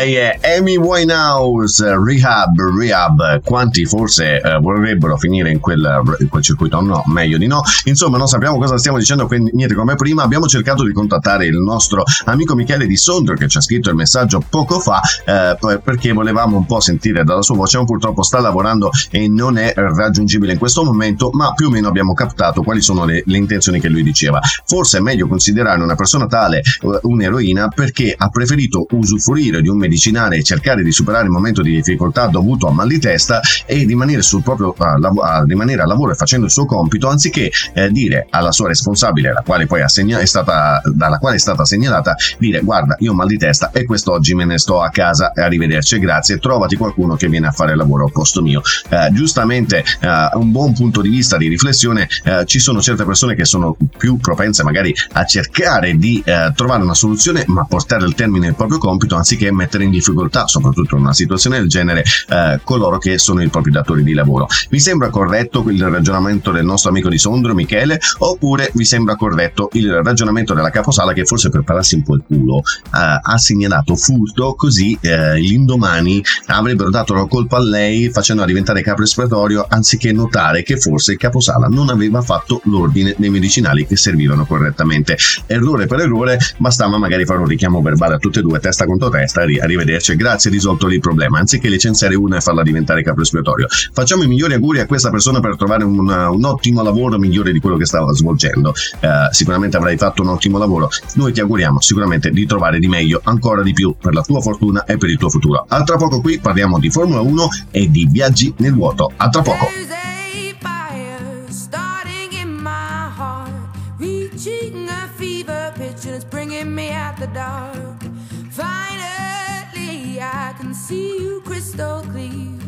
E lei è Amy Winehouse, Rehab, Rehab. Quanti forse eh, vorrebbero finire in quel, in quel circuito? No, meglio di no. Insomma, non sappiamo cosa stiamo dicendo, quindi niente come prima. Abbiamo cercato di contattare il nostro amico Michele Di Sondro che ci ha scritto il messaggio poco fa eh, perché volevamo un po' sentire dalla sua voce. Ma Purtroppo sta lavorando e non è raggiungibile in questo momento, ma più o meno abbiamo captato quali sono le, le intenzioni che lui diceva. Forse è meglio considerare una persona tale eh, un'eroina perché ha preferito usufruire di un medicinale cercare di superare il momento di difficoltà dovuto a mal di testa e rimanere sul proprio a, a rimanere al lavoro e facendo il suo compito anziché eh, dire alla sua responsabile la quale poi assegna- è stata, dalla quale è stata segnalata dire guarda io ho mal di testa e quest'oggi me ne sto a casa. Arrivederci grazie. Trovati qualcuno che viene a fare il lavoro al posto mio. Eh, giustamente eh, un buon punto di vista di riflessione eh, ci sono certe persone che sono più propense magari a cercare di eh, trovare una soluzione ma portare al termine il proprio compito anziché mettere in difficoltà soprattutto in una situazione del genere eh, coloro che sono i propri datori di lavoro. Vi sembra corretto il ragionamento del nostro amico di Sondro Michele? Oppure vi sembra corretto il ragionamento della caposala che forse per pararsi un po' il culo? Eh, ha segnalato furto così eh, l'indomani avrebbero dato la colpa a lei facendola diventare capo espiatorio anziché notare che forse il caposala non aveva fatto l'ordine dei medicinali che servivano correttamente. Errore per errore bastava magari fare un richiamo verbale a tutte e due testa contro testa arri- arrivederci grazie risolto lì il problema. Anziché licenziare una e farla diventare capo espiatorio. Facciamo i migliori auguri a questa persona per trovare un, un ottimo lavoro migliore di quello che stava svolgendo. Eh, sicuramente avrai fatto un ottimo lavoro. Noi ti auguriamo sicuramente di trovare di meglio ancora di più per la tua fortuna e per il tuo futuro. A tra poco qui parliamo di Formula 1 e di viaggi nel vuoto. A tra poco. There's a see you crystal clear.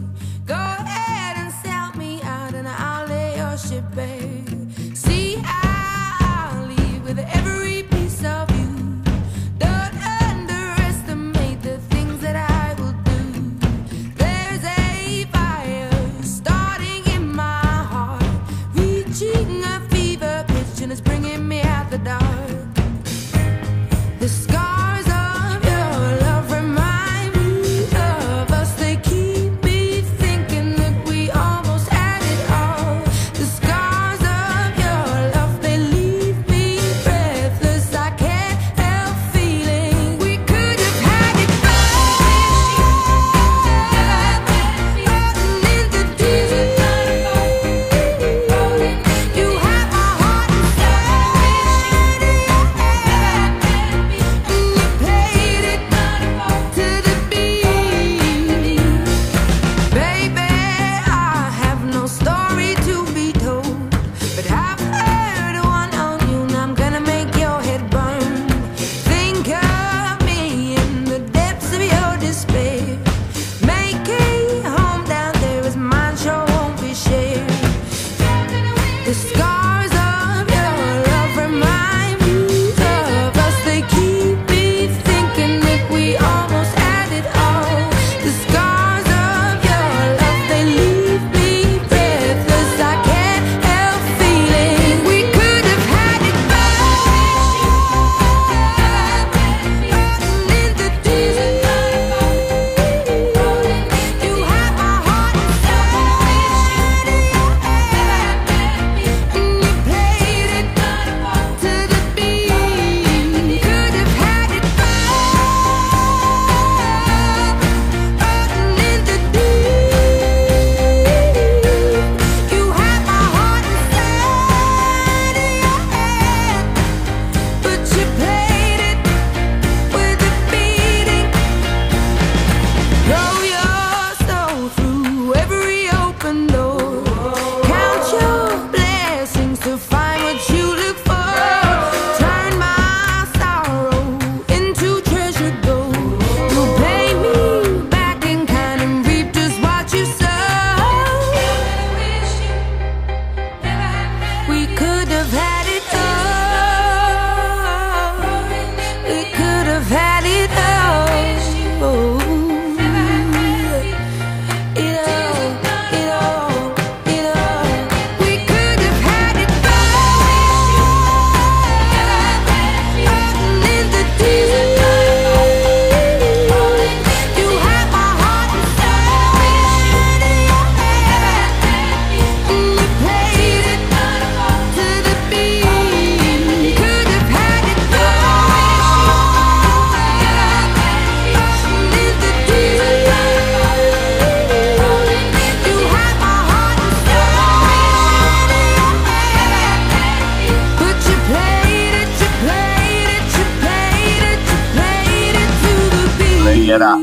Go ahead and sell me out, and I'll lay your ship bare.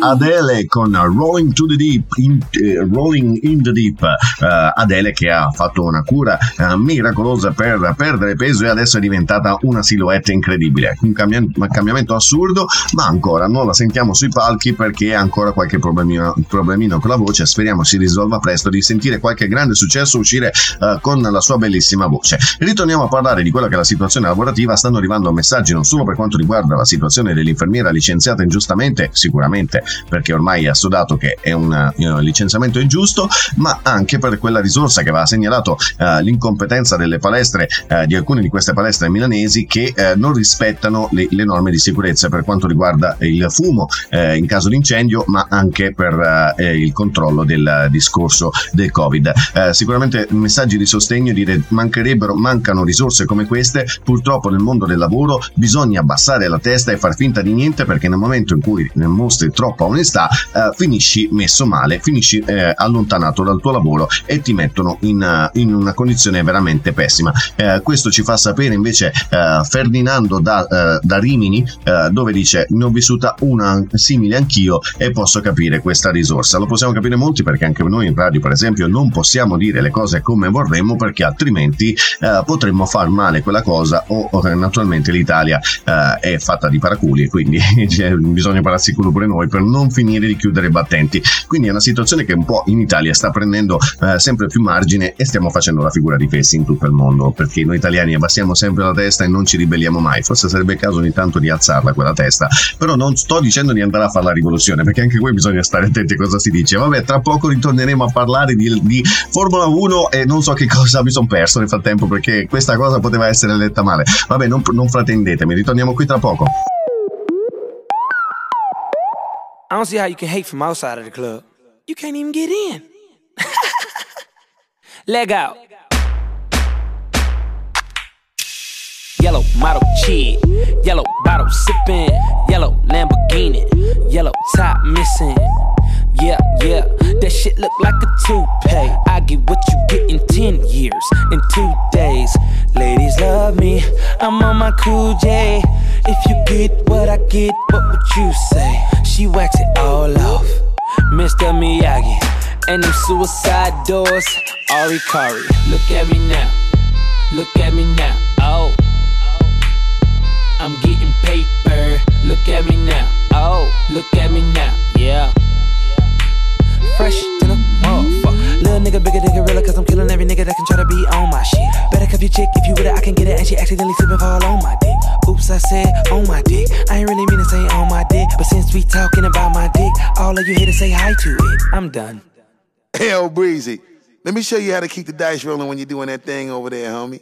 Era Con Rolling to the Deep, in, eh, Rolling in the Deep. Eh, Adele che ha fatto una cura eh, miracolosa per perdere peso e adesso è diventata una silhouette incredibile. Un, cambiam- un cambiamento assurdo, ma ancora non la sentiamo sui palchi perché ha ancora qualche problemino, problemino con la voce. Speriamo si risolva presto di sentire qualche grande successo uscire eh, con la sua bellissima voce. Ritorniamo a parlare di quella che è la situazione lavorativa. Stanno arrivando messaggi non solo per quanto riguarda la situazione dell'infermiera licenziata ingiustamente, sicuramente perché ormai è assodato che è un eh, licenziamento ingiusto, ma anche per quella risorsa che aveva segnalato eh, l'incompetenza delle palestre, eh, di alcune di queste palestre milanesi che non rispettano le, le norme di sicurezza per quanto riguarda il fumo in caso di incendio, ma anche per il controllo del discorso del Covid. Sicuramente messaggi di sostegno dire mancherebbero, mancano risorse come queste, purtroppo nel mondo del lavoro bisogna abbassare la testa e far finta di niente perché nel momento in cui mostri troppa onestà eh, finisci messo male, finisci eh, allontanato dal tuo lavoro e ti mettono in, eh, in una condizione veramente pessima. Eh, questo ci fa sapere invece eh, Ferdinando da, eh, da Rimini dove dice ne ho vissuta una simile anch'io e posso capire questa risorsa. Lo possiamo capire molti perché anche noi in radio per esempio non possiamo dire le cose come vorremmo perché altrimenti potremmo far male quella cosa o, o, naturalmente l'Italia è fatta di paraculi e quindi bisogna pararsi culo pure noi per non finire di chiudere i battenti. Quindi è una situazione che un po' in Italia sta prendendo eh, sempre più margine e stiamo facendo la figura di fessi in tutto il mondo perché noi italiani abbassiamo sempre la testa e non ci ribelliamo mai. Forse sarebbe il caso ogni tanto di alzarla quella testa, però non sto dicendo di andare a fare la rivoluzione perché anche qui bisogna stare attenti a cosa si dice. Vabbè, tra poco ritorneremo a parlare di, di Formula 1 e non so che cosa mi sono perso nel frattempo perché questa cosa poteva essere letta male. Vabbè, non, non fratendetemi, ritorniamo qui tra poco. I don't see how you can hate from outside of the club. You can't even get in. Leg out. Yellow model cheat, yellow bottle sipping, yellow Lamborghini, yellow top missing. Yeah, yeah, that shit look like a toupee. I get what you get in 10 years, in two days. Ladies love me, I'm on my cool J. If you get what I get, what would you say? She wax it all off, Mr. Miyagi. And them suicide doors, Ari Kari. Look at me now, look at me now, oh. I'm getting paper. Look at me now. Oh, look at me now. Yeah. Fresh to. Little nigga bigger than gorilla, cause I'm killing every nigga that can try to be on my shit. Better cuff your chick if you with it, I can get it. And she accidentally slip and fall on my dick. Oops, I said on my dick. I ain't really mean to say on my dick. But since we talking about my dick, all of you here to say hi to it. I'm done. Hell, Breezy. Let me show you how to keep the dice rolling when you're doing that thing over there, homie.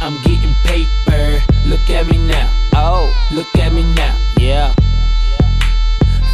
I'm getting paper. Look at me now. Oh. Look at me now. Yeah.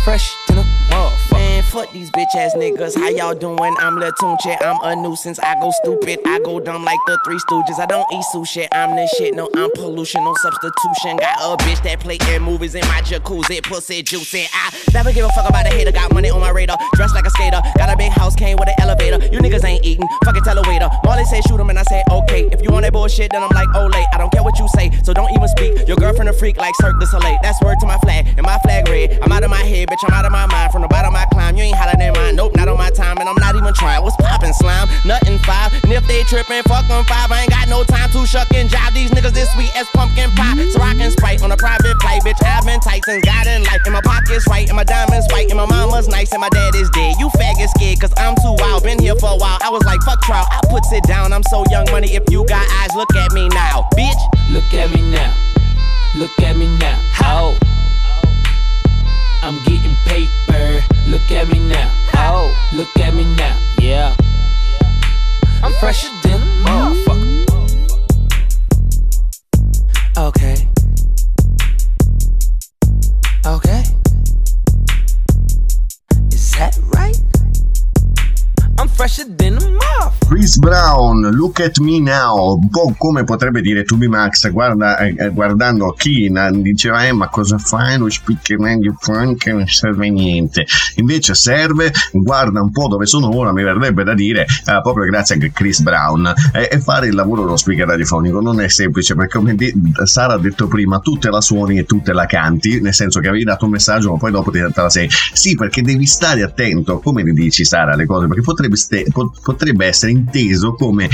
Fresh to the motherfucker. Man, fuck these bitch ass niggas. How y'all doing? I'm Latunche. I'm a nuisance. I go stupid. I go dumb like the Three Stooges. I don't eat sushi. I'm the shit. No, I'm pollution. No substitution. Got a bitch that play in movies in my jacuzzi. Pussy juicy. I never give a fuck about a hater. Got money on my radar. Dressed like a skater. Got a big house. Came with an elevator. You niggas ain't eating. Fucking tell a waiter. Marley say shoot him and I say okay. If you want that bullshit, then I'm like, oh late. I don't care what you say. So don't even speak. Your girlfriend a freak like Cirque du Soleil. That's word to my flag. And my flag red. I'm out of my head, bitch. I'm out of my mind. From the bottom I climb. You ain't hollering in mine. Nope, not on my time. And I'm not even trying. What's poppin' slime? Nothing five. And if they trippin', fuck them five. I ain't got no time to shuck and jive. These niggas this sweet as pumpkin pie. So can sprite on a private flight. bitch. I've been tight since God in life. And my pockets right, and my diamonds white, and my mama's nice, and my dad is dead. You faggot scared, cause I'm too wild. Been here for a while. I was like, fuck trial. I put it down. I'm so young money. If you got eyes, look at me now, bitch. Look at at Me Now, un po' come potrebbe dire Tubi Max, guarda, eh, eh, guardando Keenan, diceva eh ma cosa fai? Lo speaker medio funk non serve niente, invece serve, guarda un po' dove sono ora, mi verrebbe da dire, eh, proprio grazie a Chris Brown, eh, e fare il lavoro dello speaker radiofonico. Non è semplice perché come di- Sara ha detto prima, tu te la suoni e tu te la canti, nel senso che avevi dato un messaggio ma poi dopo ti te la sei, sì perché devi stare attento, come le dici Sara le cose, perché potrebbe, ste- pot- potrebbe essere inteso come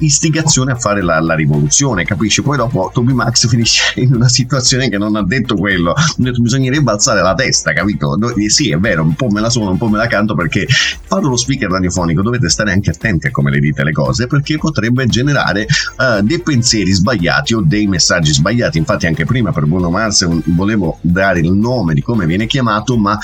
istigazione a fare la, la rivoluzione, capisci? Poi dopo Toby Max finisce in una situazione che non ha detto quello, bisognerebbe alzare la testa, capito? Eh, sì, è vero, un po' me la suono, un po' me la canto perché fare lo speaker radiofonico dovete stare anche attenti a come le dite le cose perché potrebbe generare eh, dei pensieri sbagliati o dei messaggi sbagliati. Infatti anche prima per Bruno Mars volevo dare il nome di come viene chiamato, ma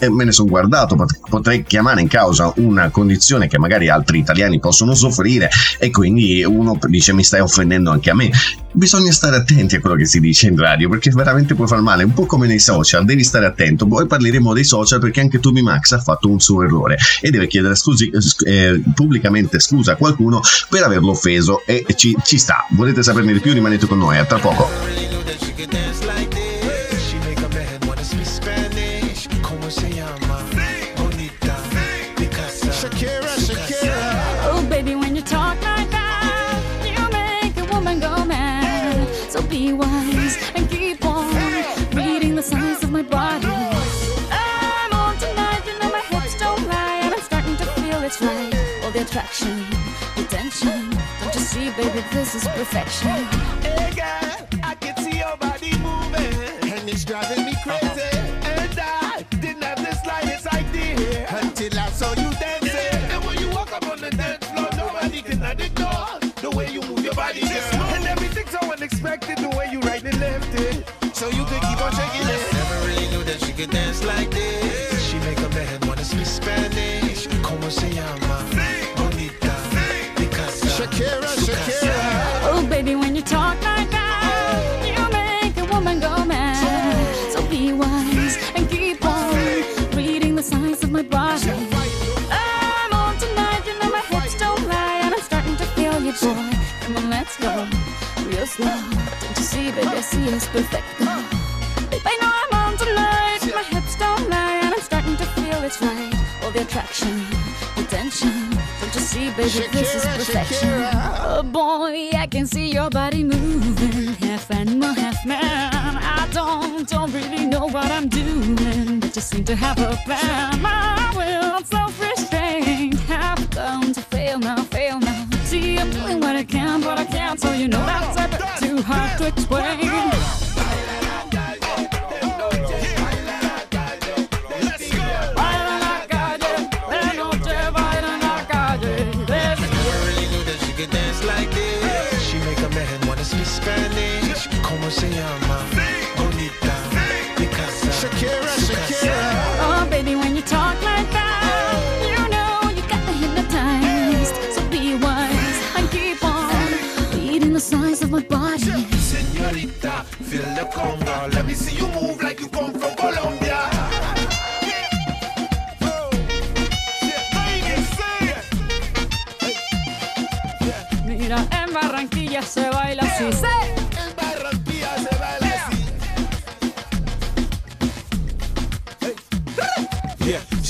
eh, me ne sono guardato, pot- potrei chiamare in causa una condizione che magari altri italiani possono soffrire e quindi uno dice mi stai offendendo anche a me. Bisogna stare attenti a quello che si dice in radio perché veramente può far male, un po' come nei social, devi stare attento. Poi parleremo dei social perché anche Tubi Max ha fatto un suo errore e deve chiedere scusi, eh, pubblicamente scusa a qualcuno per averlo offeso e ci, ci sta. Volete saperne di più? Rimanete con noi, a tra poco. Attraction, the tension. Don't you see, baby, this is perfection. Hey girl, I can see your body moving, and it's driving me crazy. And I didn't have the slightest idea until I saw you dancing. And when you walk up on the dance floor, nobody can ignore the way you move your body, girl. And everything's so unexpected, the way you right and left it. So you could keep on shaking it. Never really knew that she could dance like this. Attraction, the tension. Don't you see, baby, this is Shakira, perfection. Shakira. Oh boy, I can see your body moving, half animal, half man. I don't, don't really know what I'm doing, but just seem to have a plan. My will, self-restraint, have come to fail now, fail now. See, I'm doing what I can, but I can't, so you know that's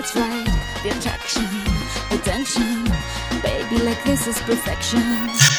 It's right. The attraction, the tension.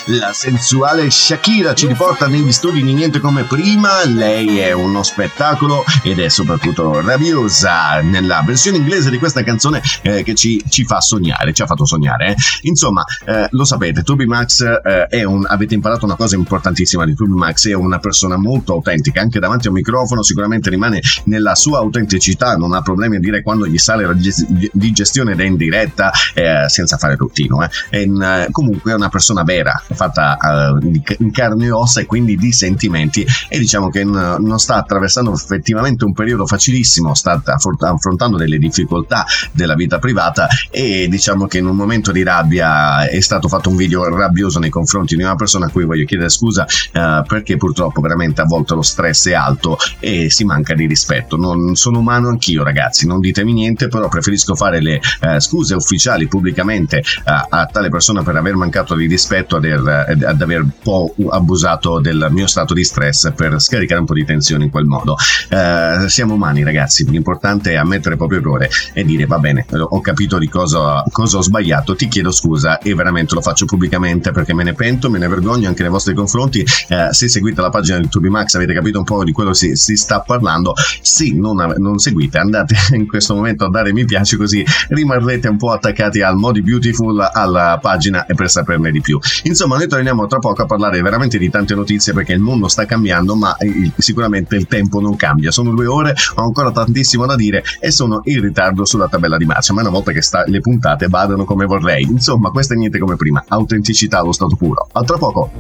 La sensuale Shakira ci riporta negli studi di niente come prima, lei è uno spettacolo ed è soprattutto rabiosa nella versione inglese di questa canzone eh, che ci, ci fa sognare, ci ha fatto sognare. eh. Insomma, eh, lo sapete, Toby Max eh, è un, avete imparato una cosa importantissima di Toby Max, è una persona molto autentica, anche davanti a un microfono sicuramente rimane nella sua autenticità, non ha problemi a dire quando gli sale la ges- di gestione ed è in diretta eh, senza fare routino. eh. In, eh, comunque è una persona vera, fatta eh, in carne e ossa e quindi di sentimenti e diciamo che non sta attraversando effettivamente un periodo facilissimo, sta affront- affrontando delle difficoltà della vita privata e diciamo che in un momento di rabbia è stato fatto un video rabbioso nei confronti di una persona a cui voglio chiedere scusa eh, perché purtroppo veramente a volte lo stress è alto e si manca di rispetto. Non sono umano anch'io ragazzi, non ditemi niente, però preferisco fare le eh, scuse ufficiali pubblicamente eh, a tale persona per aver mancato di rispetto, ad aver, ad aver un po' abusato del mio stato di stress per scaricare un po' di tensione in quel modo. Eh, siamo umani ragazzi, l'importante è ammettere il proprio errore e dire va bene, ho capito di cosa, cosa ho sbagliato, ti chiedo scusa e veramente lo faccio pubblicamente perché me ne pento, me ne vergogno anche nei vostri confronti. Eh, se seguite la pagina di Tubimax avete capito un po' di quello che si, si sta parlando. Se non, non seguite, andate in questo momento a dare mi piace così rimarrete un po' attaccati al Modi Beautiful alla pagina e per saperne di più. Insomma, noi torniamo tra poco a parlare veramente di tante notizie perché il mondo sta cambiando, ma il- sicuramente il tempo non cambia. Sono due ore, ho ancora tantissimo da dire e sono in ritardo sulla tabella di marcia, ma una volta che sta- le puntate vadano come vorrei. Insomma, questo è niente come prima, autenticità allo stato puro. A tra poco.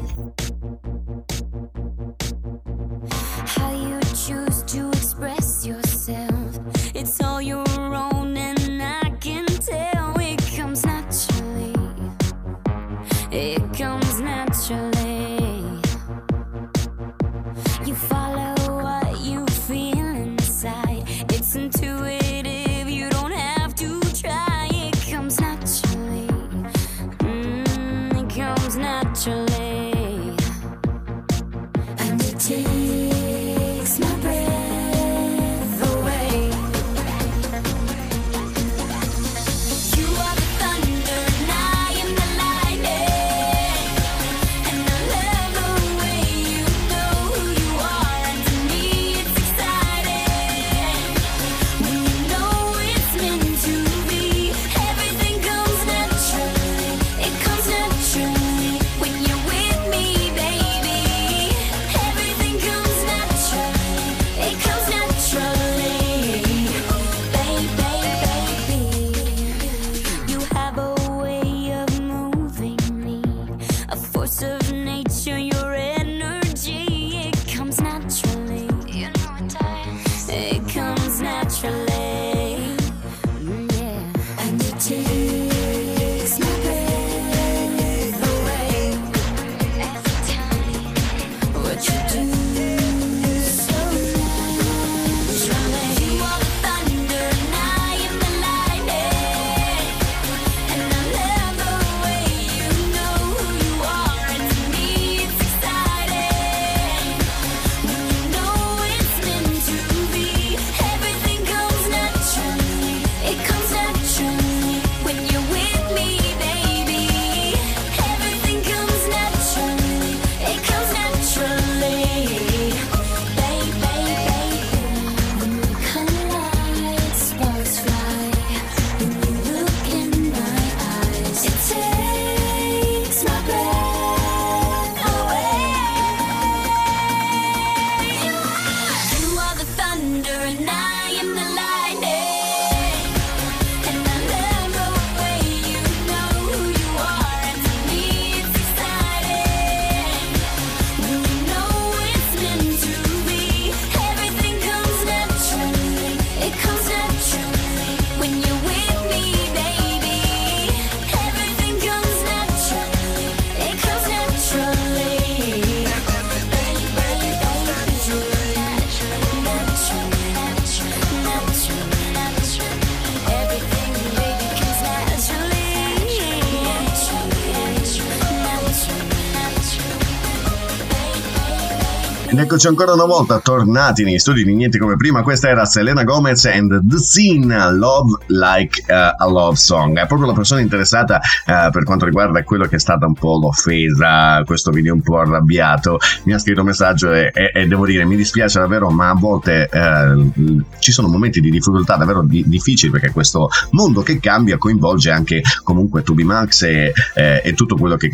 Eccoci ancora una volta tornati negli studi di Niente come prima. Questa era Selena Gomez and The Scene Love Like uh, a Love Song. È proprio la persona interessata uh, per quanto riguarda quello che è stata un po' l'offesa, questo video un po' arrabbiato. Mi ha scritto un messaggio e, e- e devo dire, mi dispiace davvero, ma a volte eh, ci sono momenti di difficoltà davvero di- difficili perché questo mondo che cambia coinvolge anche comunque Tubi Max e, eh, e tutto quello che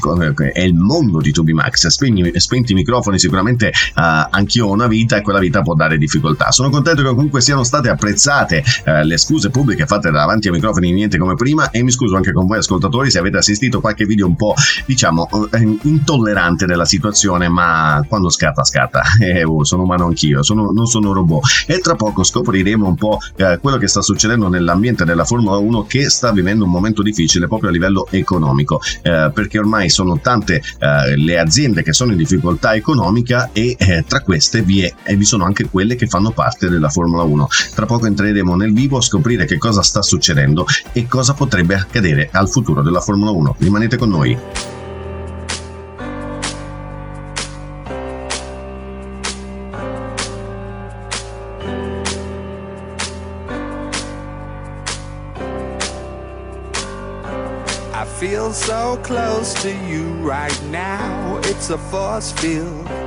è il mondo di Tubi Max. Spegni, spenti i microfoni, sicuramente anch'io ho una vita e quella vita può dare difficoltà. Sono contento che comunque siano state apprezzate eh, le scuse pubbliche fatte davanti ai microfoni niente come prima e mi scuso anche con voi ascoltatori se avete assistito qualche video un po' diciamo eh, intollerante della situazione ma quando scatta scatta eh, oh, sono umano anch'io sono- non sono robot e tra poco scopriremo un po' eh, quello che sta succedendo nell'ambiente della Formula 1 che sta vivendo un momento difficile proprio a livello economico eh, perché ormai sono tante eh, le aziende che sono in difficoltà economica e eh, tra queste vi, è, e vi sono anche quelle che fanno parte della Formula 1 tra poco entreremo nel vivo a scoprire che cosa sta succedendo e cosa potrebbe accadere al futuro della Formula 1 rimanete con noi I feel so close to you right now. It's a force field.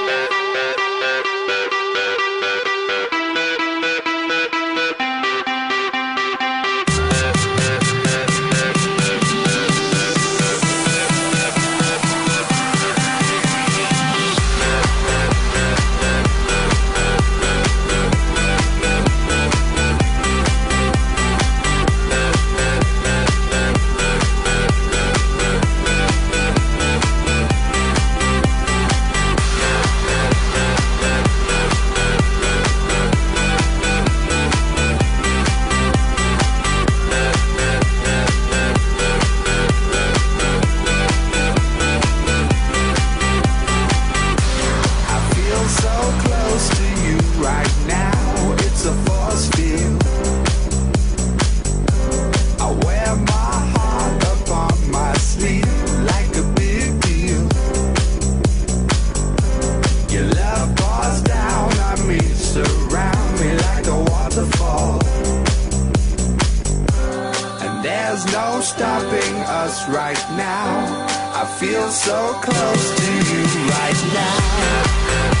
Me like a waterfall. And there's no stopping us right now. I feel so close to you right now.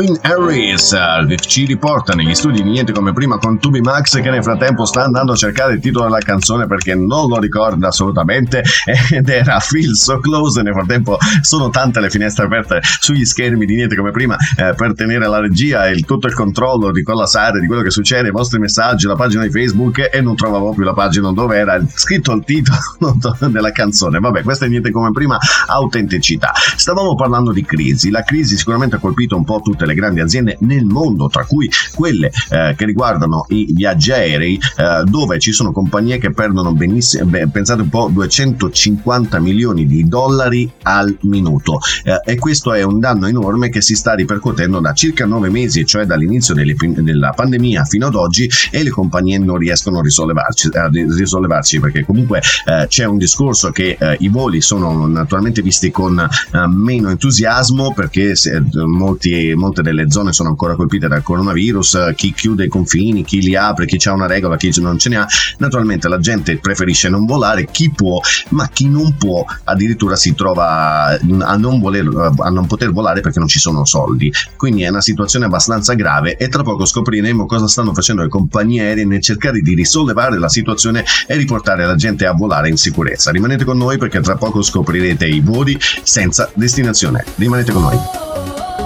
Calvin Harris eh, ci riporta negli studi di Niente come prima con Tubi Max che nel frattempo sta andando a cercare il titolo della canzone perché non lo ricorda assolutamente ed era Feel So Close. Nel frattempo sono tante le finestre aperte sugli schermi di Niente come prima eh, per tenere la regia e il, tutto il controllo di serie di quello che succede i vostri messaggi la pagina di Facebook e non trovavo più la pagina dove era scritto il titolo della canzone. Vabbè questa è Niente come prima autenticità. Stavamo parlando di crisi la crisi sicuramente ha colpito un po' tutte le grandi aziende nel mondo tra cui quelle eh, che riguardano i viaggi aerei eh, dove ci sono compagnie che perdono benissimo beh, pensate un po' 250 milioni di dollari al minuto. Eh, e questo è un danno enorme che si sta ripercuotendo da circa nove mesi cioè dall'inizio delle- della pandemia fino ad oggi e le compagnie non riescono a risollevarci, a ri- risollevarci perché comunque eh, c'è un discorso che eh, i voli sono naturalmente visti con eh, meno entusiasmo perché se- molti- molte delle zone sono ancora colpite dal coronavirus eh, chi chiude i confini chi li apre chi ha una regola chi non ce ne ha. Naturalmente la gente preferisce non volare chi può ma chi non può addirittura si trova a non, voler, a non poter volare perché non ci sono soldi. Quindi è una situazione abbastanza grave e tra poco scopriremo cosa stanno facendo le compagnie aeree nel cercare di risollevare la situazione e riportare la gente a volare in sicurezza. Rimanete con noi perché tra poco scoprirete i voli senza destinazione. Rimanete con noi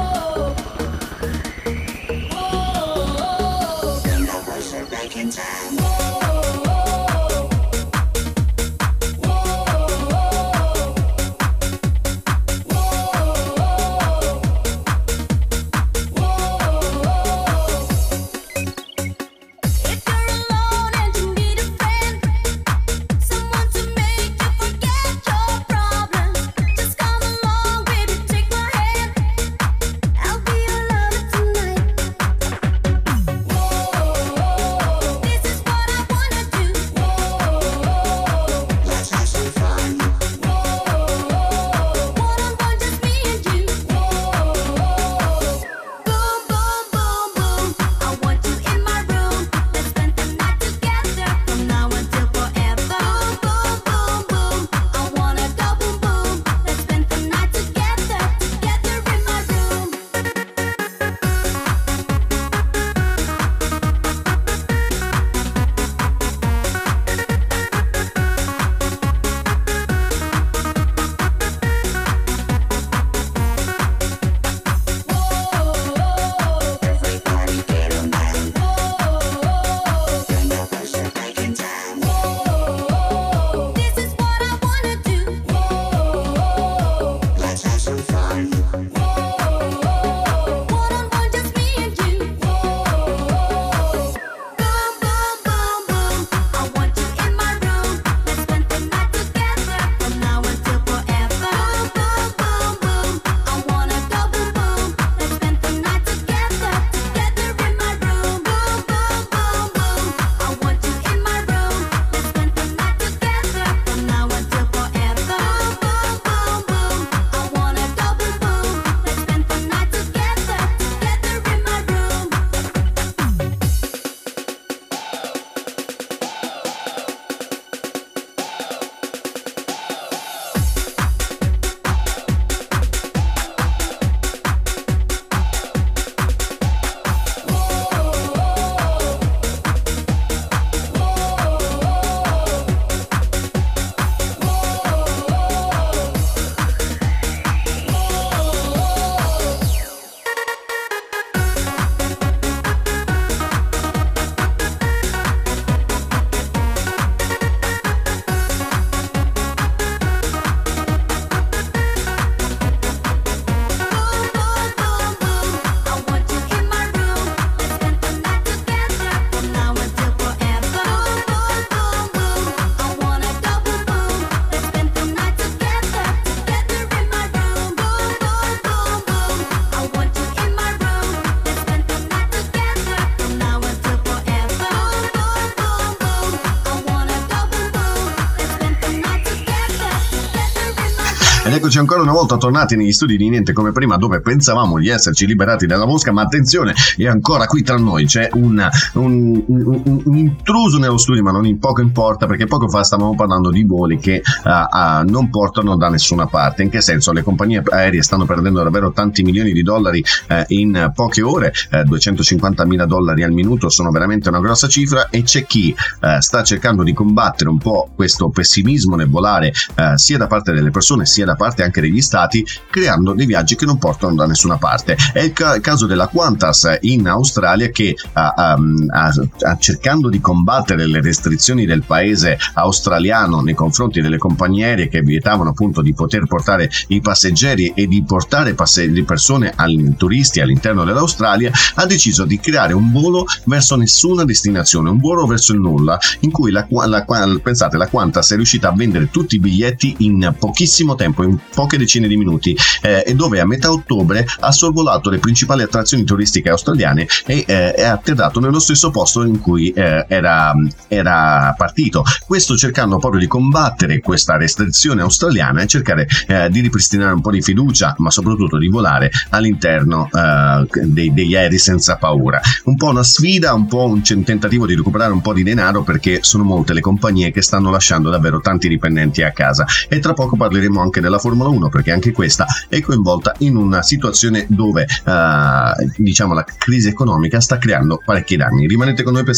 eccoci ancora una volta tornati negli studi di Niente come prima dove pensavamo di esserci liberati dalla mosca, ma attenzione, è ancora qui tra noi, c'è un, un- un- un- intruso nello studio, ma non in poco importa perché poco fa stavamo parlando di voli che ah, ah, non portano da nessuna parte. In che senso? Le compagnie aeree stanno perdendo davvero tanti milioni di dollari eh, in poche ore, eh, 250 mila dollari al minuto sono veramente una grossa cifra e c'è chi eh, sta cercando di combattere un po' questo pessimismo nel volare eh, sia da parte delle persone sia da parte anche degli stati creando dei viaggi che non portano da nessuna parte. È il ca- caso della Qantas in Australia che ah, um, ah, cercando di combattere le restrizioni del paese australiano nei confronti delle compagnie aeree che vietavano appunto di poter portare i passeggeri e di portare passe- le persone, al- turisti all'interno dell'Australia, ha deciso di creare un volo verso nessuna destinazione, un volo verso il nulla, in cui la, la Qua- pensate, la Qantas è riuscita a vendere tutti i biglietti in pochissimo tempo, in poche decine di minuti, eh, e dove a metà ottobre ha sorvolato le principali attrazioni turistiche australiane e eh, è atterrato nello stesso posto in cui eh, era, era partito. Questo cercando proprio di combattere questa restrizione australiana e cercare eh, di ripristinare un po' di fiducia, ma soprattutto di volare all'interno eh, dei- degli aerei senza paura. Un po' una sfida, un po' un tentativo di recuperare un po' di denaro perché sono molte le compagnie che stanno lasciando davvero tanti dipendenti a casa. E tra poco parleremo anche della Formula 1 perché anche questa è coinvolta in una situazione dove eh, diciamo la crisi economica sta creando parecchi danni. Rimanete con noi per,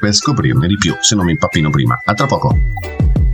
per scoprirne di più, se non mi impappino prima. A tra poco.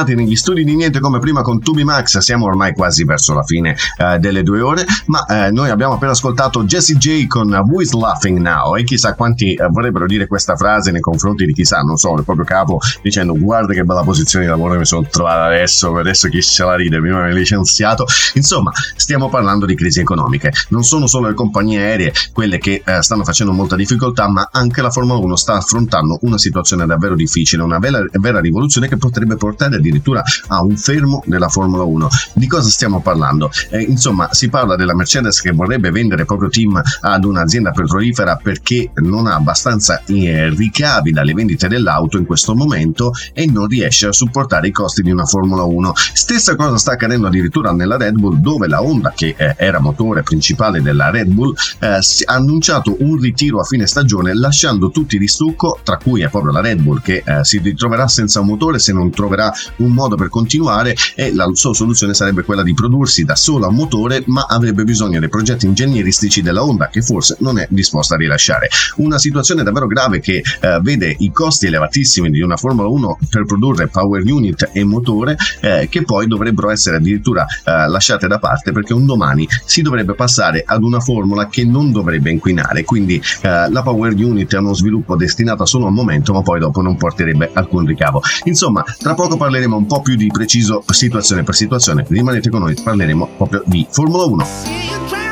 Tornati negli studi di Niente come prima con Tubi Max, siamo ormai quasi verso la fine eh, delle due ore, ma eh, noi abbiamo appena ascoltato Jessie J con Who is Laughing Now? E chissà quanti eh, vorrebbero dire questa frase nei confronti di chissà, non so, il proprio capo dicendo guarda che bella posizione di lavoro mi sono trovato adesso, adesso chi se la ride, mi ha licenziato, insomma stiamo parlando di crisi economiche, non sono solo le compagnie aeree quelle che eh, stanno facendo molta difficoltà, ma anche la Formula 1 sta affrontando una situazione davvero difficile, una vera, vera rivoluzione che potrebbe portare addirittura a un fermo della Formula 1. Di cosa stiamo parlando? Eh, insomma, si parla della Mercedes che vorrebbe vendere proprio team ad un'azienda petrolifera perché non ha abbastanza eh, ricavi dalle vendite dell'auto in questo momento e non riesce a supportare i costi di una Formula 1. Stessa cosa sta accadendo addirittura nella Red Bull dove la Honda che eh, era motore principale della Red Bull eh, ha annunciato un ritiro a fine stagione lasciando tutti di stucco tra cui è proprio la Red Bull che eh, si ritroverà senza un motore se non troverà un modo per continuare e la sua soluzione sarebbe quella di prodursi da sola un motore ma avrebbe bisogno dei progetti ingegneristici della Honda che forse non è disposta a rilasciare. Una situazione davvero grave che eh, vede i costi elevatissimi di una Formula 1 per produrre power unit e motore eh, che poi dovrebbero essere addirittura eh, lasciate da parte perché un domani si dovrebbe passare ad una formula che non dovrebbe inquinare. Quindi eh, la power unit è uno sviluppo destinato solo al momento ma poi dopo non porterebbe alcun ricavo. Insomma, tra poco parleremo un po' più di preciso situazione per situazione. Rimanete con noi, parleremo proprio di Formula 1.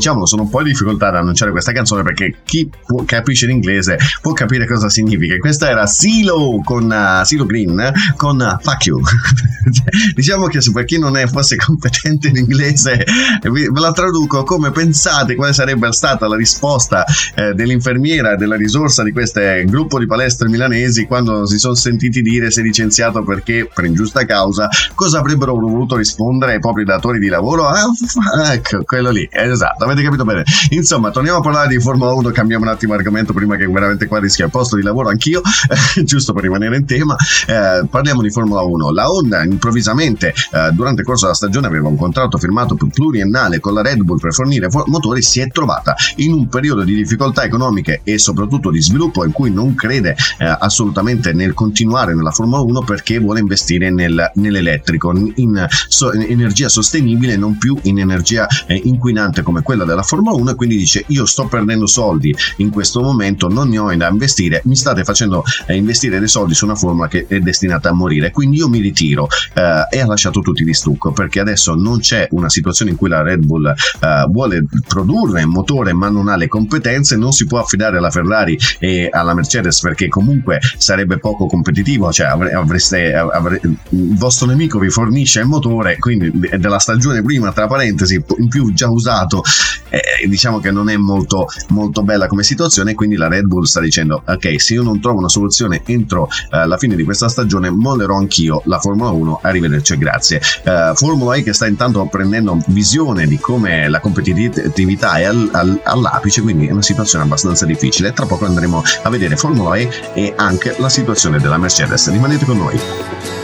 Diciamolo, sono un po' in difficoltà ad annunciare questa canzone perché chi capisce l'inglese può capire cosa significa. Questa era Silo con uh, Silo Green con uh, Fuck You. diciamo che se per chi non è fosse competente in inglese, ve la traduco come pensate quale sarebbe stata la risposta eh, dell'infermiera della risorsa di questo gruppo di palestre milanesi quando si sono sentiti dire sei licenziato perché per ingiusta causa, cosa avrebbero voluto rispondere ai propri datori di lavoro? Ah, ecco, quello lì, esatto, avete capito bene. Insomma, torniamo a parlare di Formula 1, cambiamo un attimo argomento prima che veramente qua rischia il posto di lavoro anch'io, giusto per rimanere in tema. Eh, parliamo di Formula 1. La Honda improvvisamente eh, durante il corso della stagione aveva un contratto firmato pluriennale con la Red Bull per fornire for- motori, si è trovata in un periodo di difficoltà economiche e soprattutto di sviluppo in cui non crede eh, assolutamente nel continuare nella Formula 1 perché vuole investire nel- nell'elettrico, in, so- in energia sostenibile, non più in energia eh, inquinante come quella della Formula 1 e quindi dice io sto perdendo soldi in questo momento, non ne ho da investire, mi state facendo eh, investire dei soldi su una formula che è destinata a morire, quindi io mi ritiro eh, e ha lasciato tutti di stucco perché adesso non c'è una situazione in cui la Red Bull eh, vuole produrre un motore ma non ha le competenze, non si può affidare alla Ferrari e alla Mercedes perché comunque sarebbe poco competitivo, cioè avre- avreste, avre- il vostro nemico vi fornisce il motore, quindi è della stagione prima, tra parentesi, in più già usato, eh, diciamo che non è molto, molto bella come situazione, quindi la Red Bull sta dicendo ok, se io non trovo una soluzione entro eh, la fine di questa stagione, mollerò anch'io la Formula 1, arrivederci e grazie. Eh, Formula E che sta intanto prendendo visione di come la competitività è al- al- all'apice, quindi è una situazione abbastanza difficile. Tra poco andremo a vedere Formula E e anche la situazione della Mercedes. Rimanete con noi.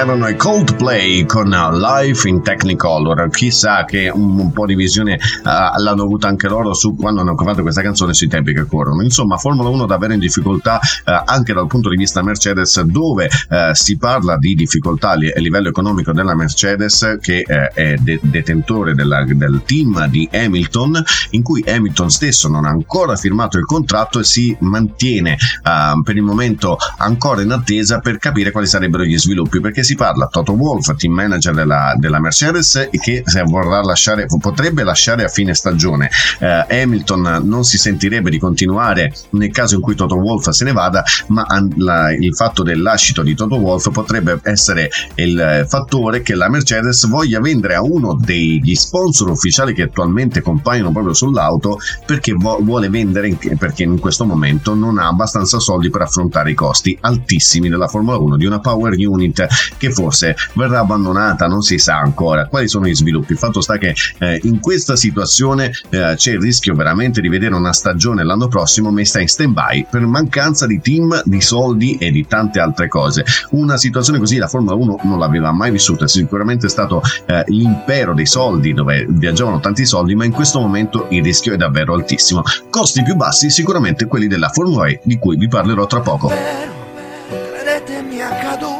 Erano i Coldplay con Life in Technicolor. Chissà che un, un po' di visione eh, l'hanno avuta anche loro su quando hanno fatto questa canzone sui tempi che corrono. Insomma, Formula 1 davvero in difficoltà eh, anche dal punto di vista Mercedes, dove eh, si parla di difficoltà li- a livello economico della Mercedes, che eh, è de- detentore della- del team di Hamilton, in cui Hamilton stesso non ha ancora firmato il contratto e si mantiene eh, per il momento ancora in attesa per capire quali sarebbero gli sviluppi, perché si parla Toto Wolff, team manager della, della Mercedes, che se vorrà lasciare, potrebbe lasciare a fine stagione. Eh, Hamilton non si sentirebbe di continuare nel caso in cui Toto Wolff se ne vada, ma la- il fatto del lascito di Toto Wolff potrebbe essere il eh, fattore che la Mercedes voglia vendere a uno degli sponsor ufficiali che attualmente compaiono proprio sull'auto perché vuole vendere in- perché in questo momento non ha abbastanza soldi per affrontare i costi altissimi della Formula 1 di una power unit che forse verrà abbandonata, non si sa ancora quali sono gli sviluppi. Il fatto sta che eh, in questa situazione eh, c'è il rischio veramente di vedere una stagione l'anno prossimo messa in stand by per mancanza di team, di soldi e di tante altre cose. Una situazione così la Formula 1 non l'aveva mai vissuta, sicuramente è stato eh, l'impero dei soldi dove viaggiavano tanti soldi, ma in questo momento il rischio è davvero altissimo. Costi più bassi sicuramente quelli della Formula E di cui vi parlerò tra poco. Credetemi è accaduto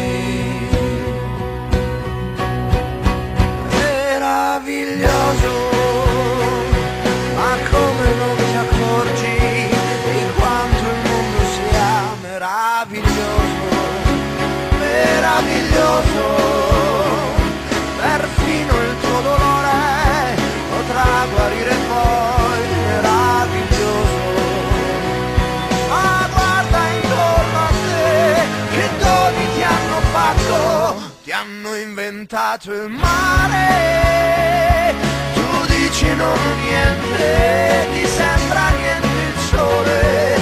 meraviglioso, hanno inventato il mare. Tu dici non niente, ti sembra niente il sole,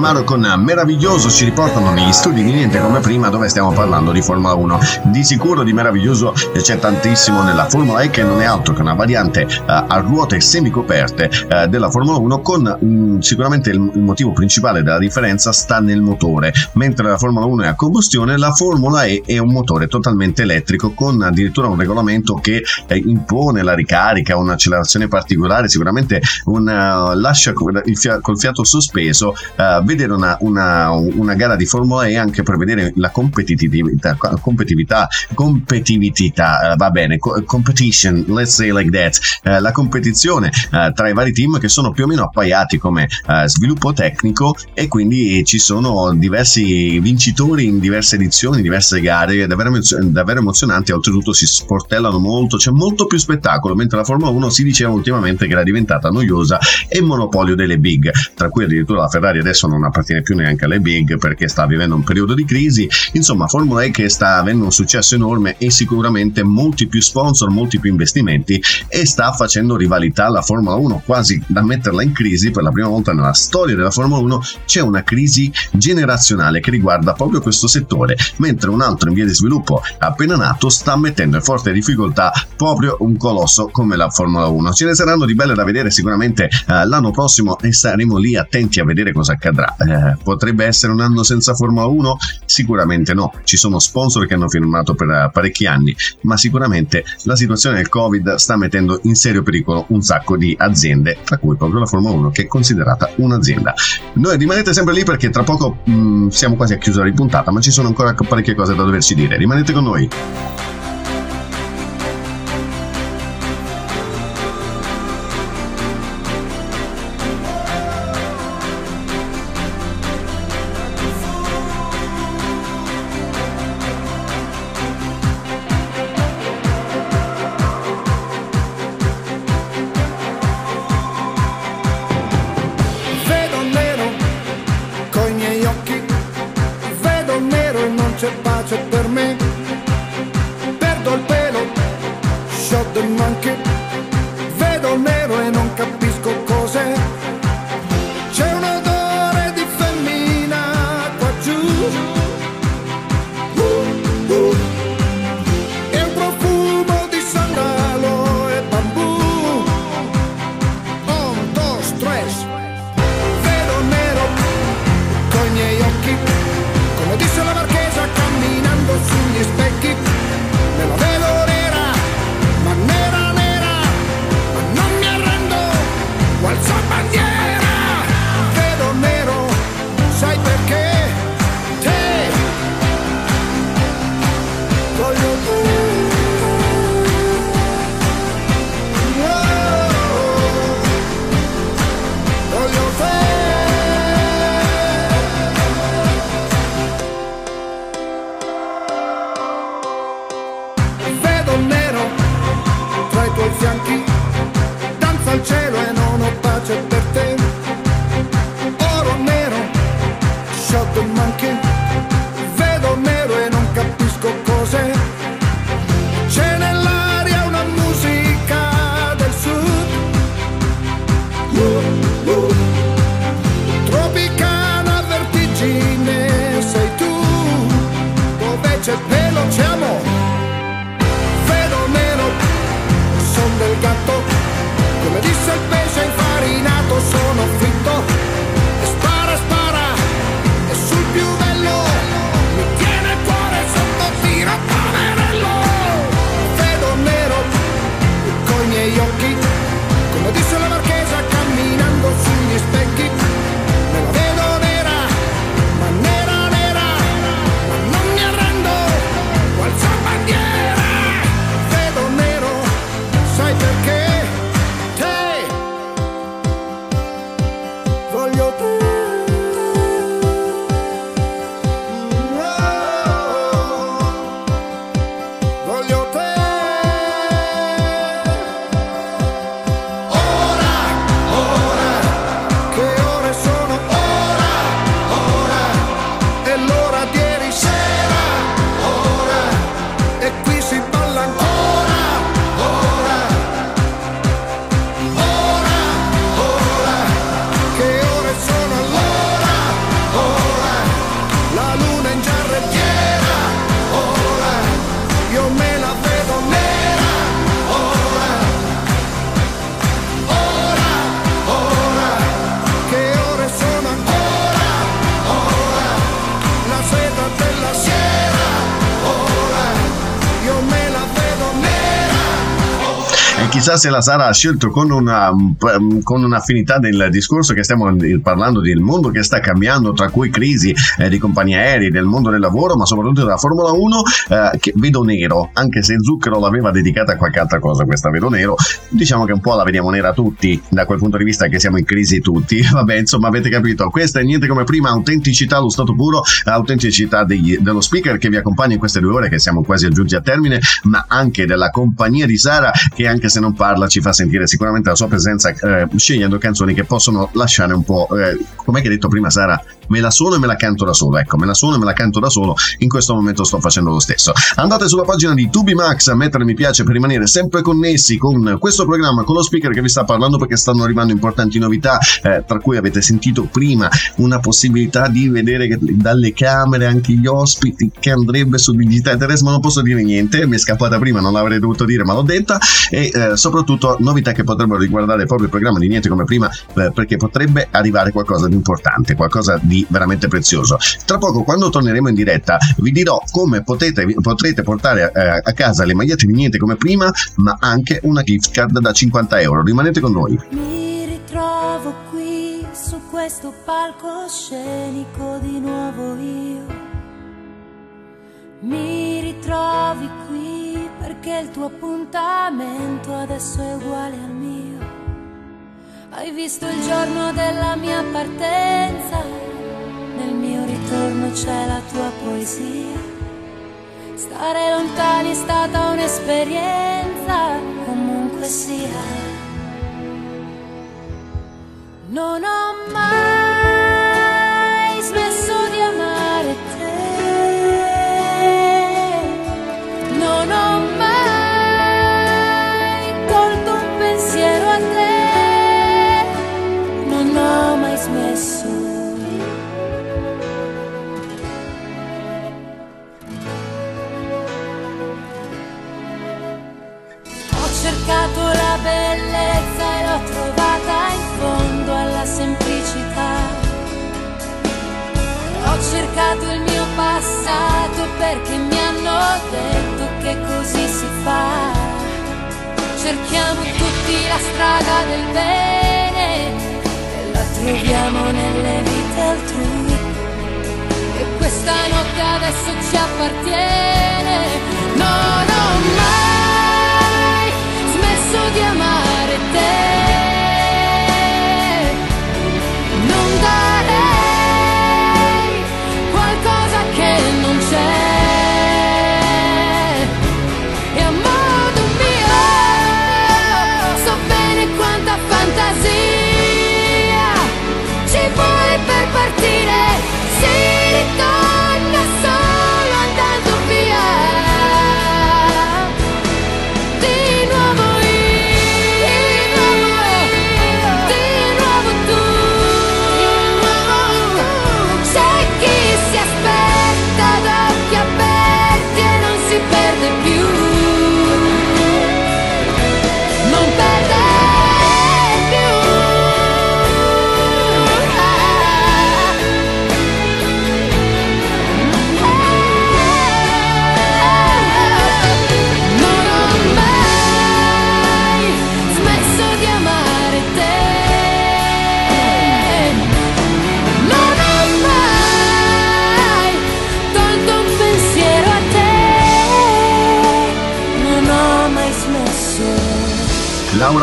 Ingramaro con Meraviglioso ci riportano negli studi di Niente come prima dove stiamo parlando di Formula 1. Di sicuro di meraviglioso c'è tantissimo nella Formula E che non è altro che una variante eh, a ruote semicoperte eh, della Formula 1 con mh, sicuramente il, motivo principale della differenza sta nel motore. Mentre la Formula 1 è a combustione, la Formula E è un motore totalmente elettrico con addirittura un regolamento che eh, impone la ricarica, un'accelerazione particolare, sicuramente un, lascia col fiato sospeso eh, vedere una, una- una gara di Formula E anche per vedere la competitività, competitività, competitività eh, va bene, co- competition, let's say like that, eh, la competizione eh, tra i vari team che sono più o meno appaiati come sviluppo tecnico e quindi ci sono diversi vincitori in diverse edizioni, diverse gare, davvero, emozio- davvero emozionanti, oltretutto si sportellano molto, c'è molto più spettacolo, mentre la Formula 1 si diceva ultimamente che era diventata noiosa e monopolio delle big, tra cui addirittura la Ferrari adesso non appartiene più neanche alle big perché sta vivendo un periodo di crisi, insomma Formula E che sta avendo un successo enorme e sicuramente molti più sponsor, molti più investimenti e sta facendo rivalità alla Formula 1 quasi da metterla in crisi per la prima volta nella storia della Formula 1 c'è una crisi generazionale che riguarda proprio questo settore mentre un altro in via di sviluppo appena nato sta mettendo in forte difficoltà proprio un colosso come la Formula 1 ce ne saranno di belle da vedere sicuramente eh, l'anno prossimo e saremo lì attenti a vedere cosa accadrà Eh, potrebbe essere un anno senza Formula 1 sicuramente no. Ci sono sponsor che hanno firmato per eh, parecchi anni ma sicuramente la situazione del covid sta mettendo in serio pericolo un sacco di aziende tra cui proprio la Formula 1 che è considerata un'azienda. Noi rimanete sempre lì perché tra poco mh, siamo quasi a chiusura di puntata ma ci sono ancora parecchie cose da doverci dire. Rimanete con noi chissà se la Sara ha scelto con, una, mm, con un'affinità del discorso che stiamo parlando del mondo che sta cambiando, tra cui crisi eh, di compagnie aeree, del mondo del lavoro, ma soprattutto della Formula 1, eh, che vedo nero, anche se Zucchero l'aveva dedicata a qualche altra cosa questa vedo nero, diciamo che un po' la vediamo nera tutti, da quel punto di vista che siamo in crisi tutti, vabbè insomma avete capito, questa è niente come prima, autenticità allo stato puro, autenticità degli, dello speaker che vi accompagna in queste due ore che siamo quasi giunti a termine, ma anche della compagnia di Sara che anche se non parla ci fa sentire sicuramente la sua presenza eh, scegliendo canzoni che possono lasciare un po', eh, come hai detto prima Sara, me la suono e me la canto da solo, ecco, me la suono e me la canto da solo, in questo momento sto facendo lo stesso. Andate sulla pagina di Tubimax a mettere mi piace per rimanere sempre connessi con questo programma, con lo speaker che vi sta parlando perché stanno arrivando importanti novità, eh, tra cui avete sentito prima una possibilità di vedere dalle camere anche gli ospiti che andrebbe su Digitale Terrestre, ma non posso dire niente, mi è scappata prima, non l'avrei dovuto dire, ma l'ho detta, e eh, soprattutto novità che potrebbero riguardare proprio il programma di niente come prima, eh, perché potrebbe arrivare qualcosa di importante, qualcosa di veramente prezioso. Tra poco, quando torneremo in diretta, vi dirò come potete, potrete portare eh, a casa le magliette di niente come prima, ma anche una gift card da 50 euro. Rimanete con noi. Mi ritrovo qui su questo palcoscenico di nuovo io. Mi ritrovi qui perché il tuo appuntamento adesso è uguale al mio. Hai visto il giorno della mia partenza, nel mio ritorno c'è la tua poesia. Stare lontani è stata un'esperienza, comunque sia. Non ho mai bellezza e l'ho trovata in fondo alla semplicità. Ho cercato il mio passato perché mi hanno detto che così si fa. Cerchiamo tutti la strada del bene e la troviamo nelle vite altrui. E questa notte adesso ci appartiene. Non ho mai smesso di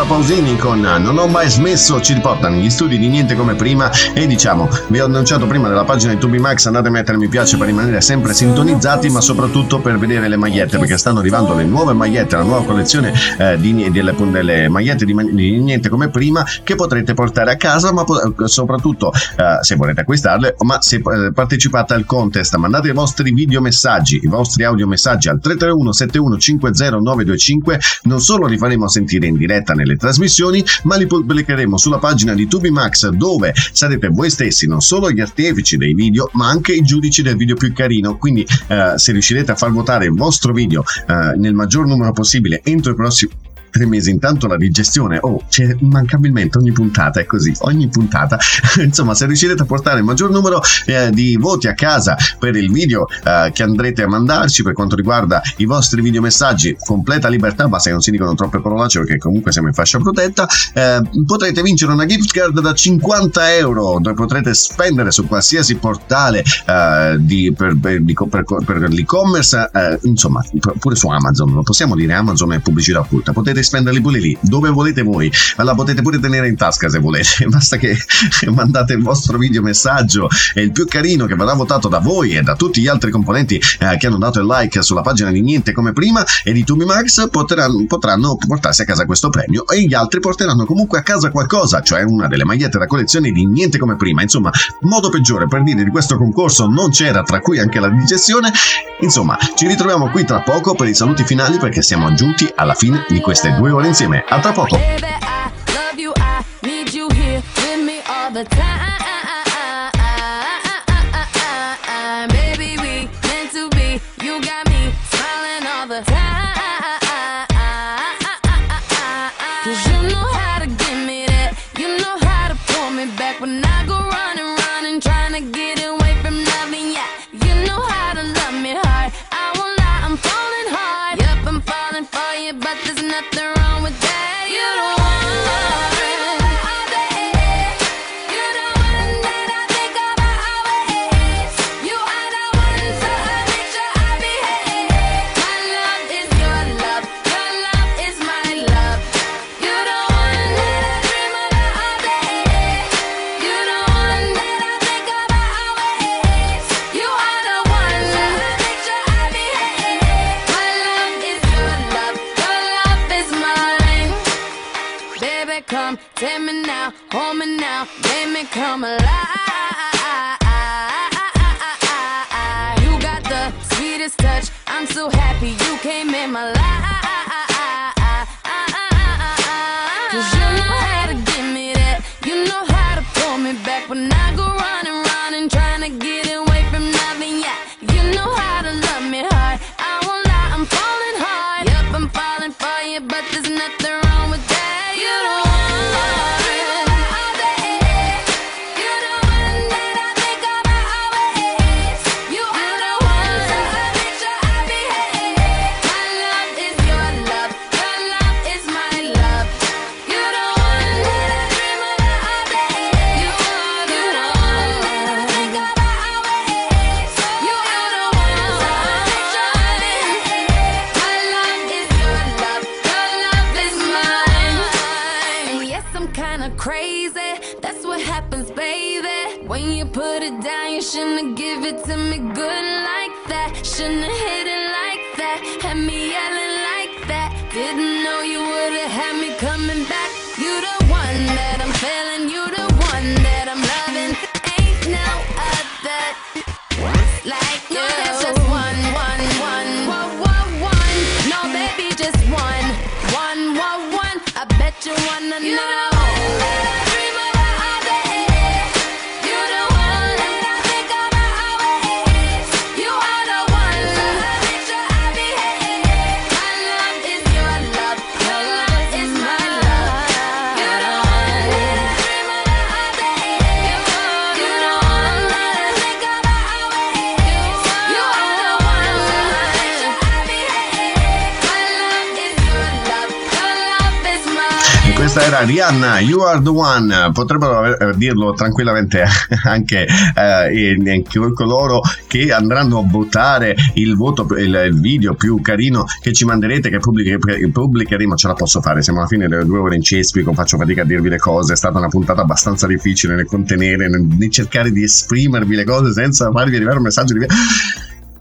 Pausini con Non ho mai smesso ci riporta negli studi di Niente come prima e diciamo, vi ho annunciato prima nella pagina di Tubimax, andate a mettere mi piace per rimanere sempre sintonizzati ma soprattutto per vedere le magliette perché stanno arrivando le nuove magliette, la nuova collezione eh, di, delle, delle magliette di, di Niente come prima che potrete portare a casa ma po- soprattutto eh, se volete acquistarle ma se eh, partecipate al contest mandate i vostri video messaggi, i vostri audio messaggi al 331 7150 925 non solo li faremo sentire in diretta nelle trasmissioni, ma li pubblicheremo sulla pagina di Tubimax dove sarete voi stessi non solo gli artefici dei video, ma anche i giudici del video più carino. Quindi, eh, se riuscirete a far votare il vostro video eh, nel maggior numero possibile entro i prossimi tre mesi. Intanto la digestione, oh, c'è mancabilmente ogni puntata, è così, ogni puntata. Insomma, se riuscirete a portare il maggior numero eh, di voti a casa per il video eh, che andrete a mandarci per quanto riguarda i vostri videomessaggi, completa libertà, basta che non si dicono troppe parolacce perché comunque siamo in fascia protetta, eh, potrete vincere una gift card da 50 euro dove potrete spendere su qualsiasi portale eh, di, per, per- per- per l'e-commerce, eh, insomma, pure su Amazon, possiamo dire, Amazon è pubblicità occulta, potete spenderli pure lì, dove volete voi, ma la potete pure tenere in tasca se volete, basta che mandate il vostro video messaggio e il più carino che verrà votato da voi e da tutti gli altri componenti eh, che hanno dato il like sulla pagina di Niente come prima e di Tubimax potranno, potranno portarsi a casa questo premio e gli altri porteranno comunque a casa qualcosa, cioè una delle magliette da collezione di Niente come prima. Insomma, modo peggiore per dire di questo concorso non c'era, tra cui anche la digestione. Insomma, ci ritroviamo qui tra poco per i saluti finali perché siamo giunti alla fine di queste due ore insieme. A tra poco! Come take me now, hold me now, make me come alive. You got the sweetest touch. I'm so happy you came in my life. Era Rihanna, You Are the One. Potrebbero aver- dirlo tranquillamente anche eh, in- in coloro che andranno a votare il voto, il, il video più carino che ci manderete, che che pubblicheremo. Ce la posso fare. Siamo alla fine delle due ore in cespico. Faccio fatica a dirvi le cose. È stata una puntata abbastanza difficile nel contenere, nel, nel cercare di esprimervi le cose senza farvi arrivare un messaggio di.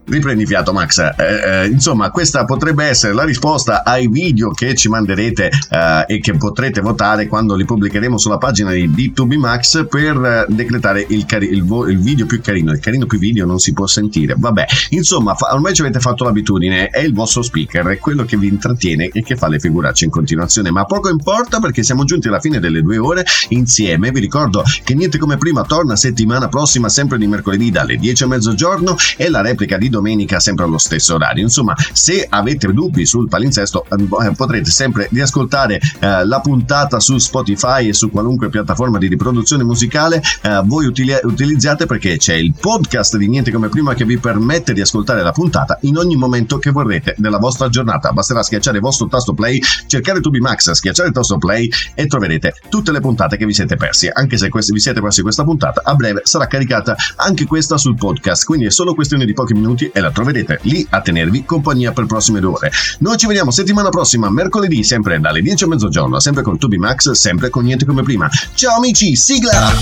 Riprendi fiato, Max. Eh, eh, insomma, questa potrebbe essere la risposta ai video che ci manderete eh, e che potrete votare quando li pubblicheremo sulla pagina di D2B Max per eh, decretare il, cari- il vo- il video più carino. Il carino più video non si può sentire. Vabbè, insomma, fa- ormai ci avete fatto l'abitudine. È il vostro speaker, è quello che vi intrattiene e che fa le figuracce in continuazione. Ma poco importa perché siamo giunti alla fine delle due ore insieme. Vi ricordo che niente come prima torna settimana prossima, sempre di mercoledì dalle 10 a mezzogiorno e la replica di domenica sempre allo stesso orario. Insomma, se avete dubbi sul palinsesto eh, potrete sempre riascoltare eh, la puntata su Spotify e su qualunque piattaforma di riproduzione musicale eh, voi utili- utilizzate perché c'è il podcast di Niente come prima che vi permette di ascoltare la puntata in ogni momento che vorrete della vostra giornata. Basterà schiacciare il vostro tasto play, cercare Tubi Max, schiacciare il tasto play e troverete tutte le puntate che vi siete persi. Anche se questi- vi siete persi questa puntata, a breve sarà caricata anche questa sul podcast. Quindi è solo questione di pochi minuti e la troverete lì a tenervi compagnia per prossime due ore. Noi ci vediamo settimana prossima, mercoledì, sempre dalle 10 a mezzogiorno, sempre con Tubi Max, sempre con niente come prima. Ciao amici, sigla!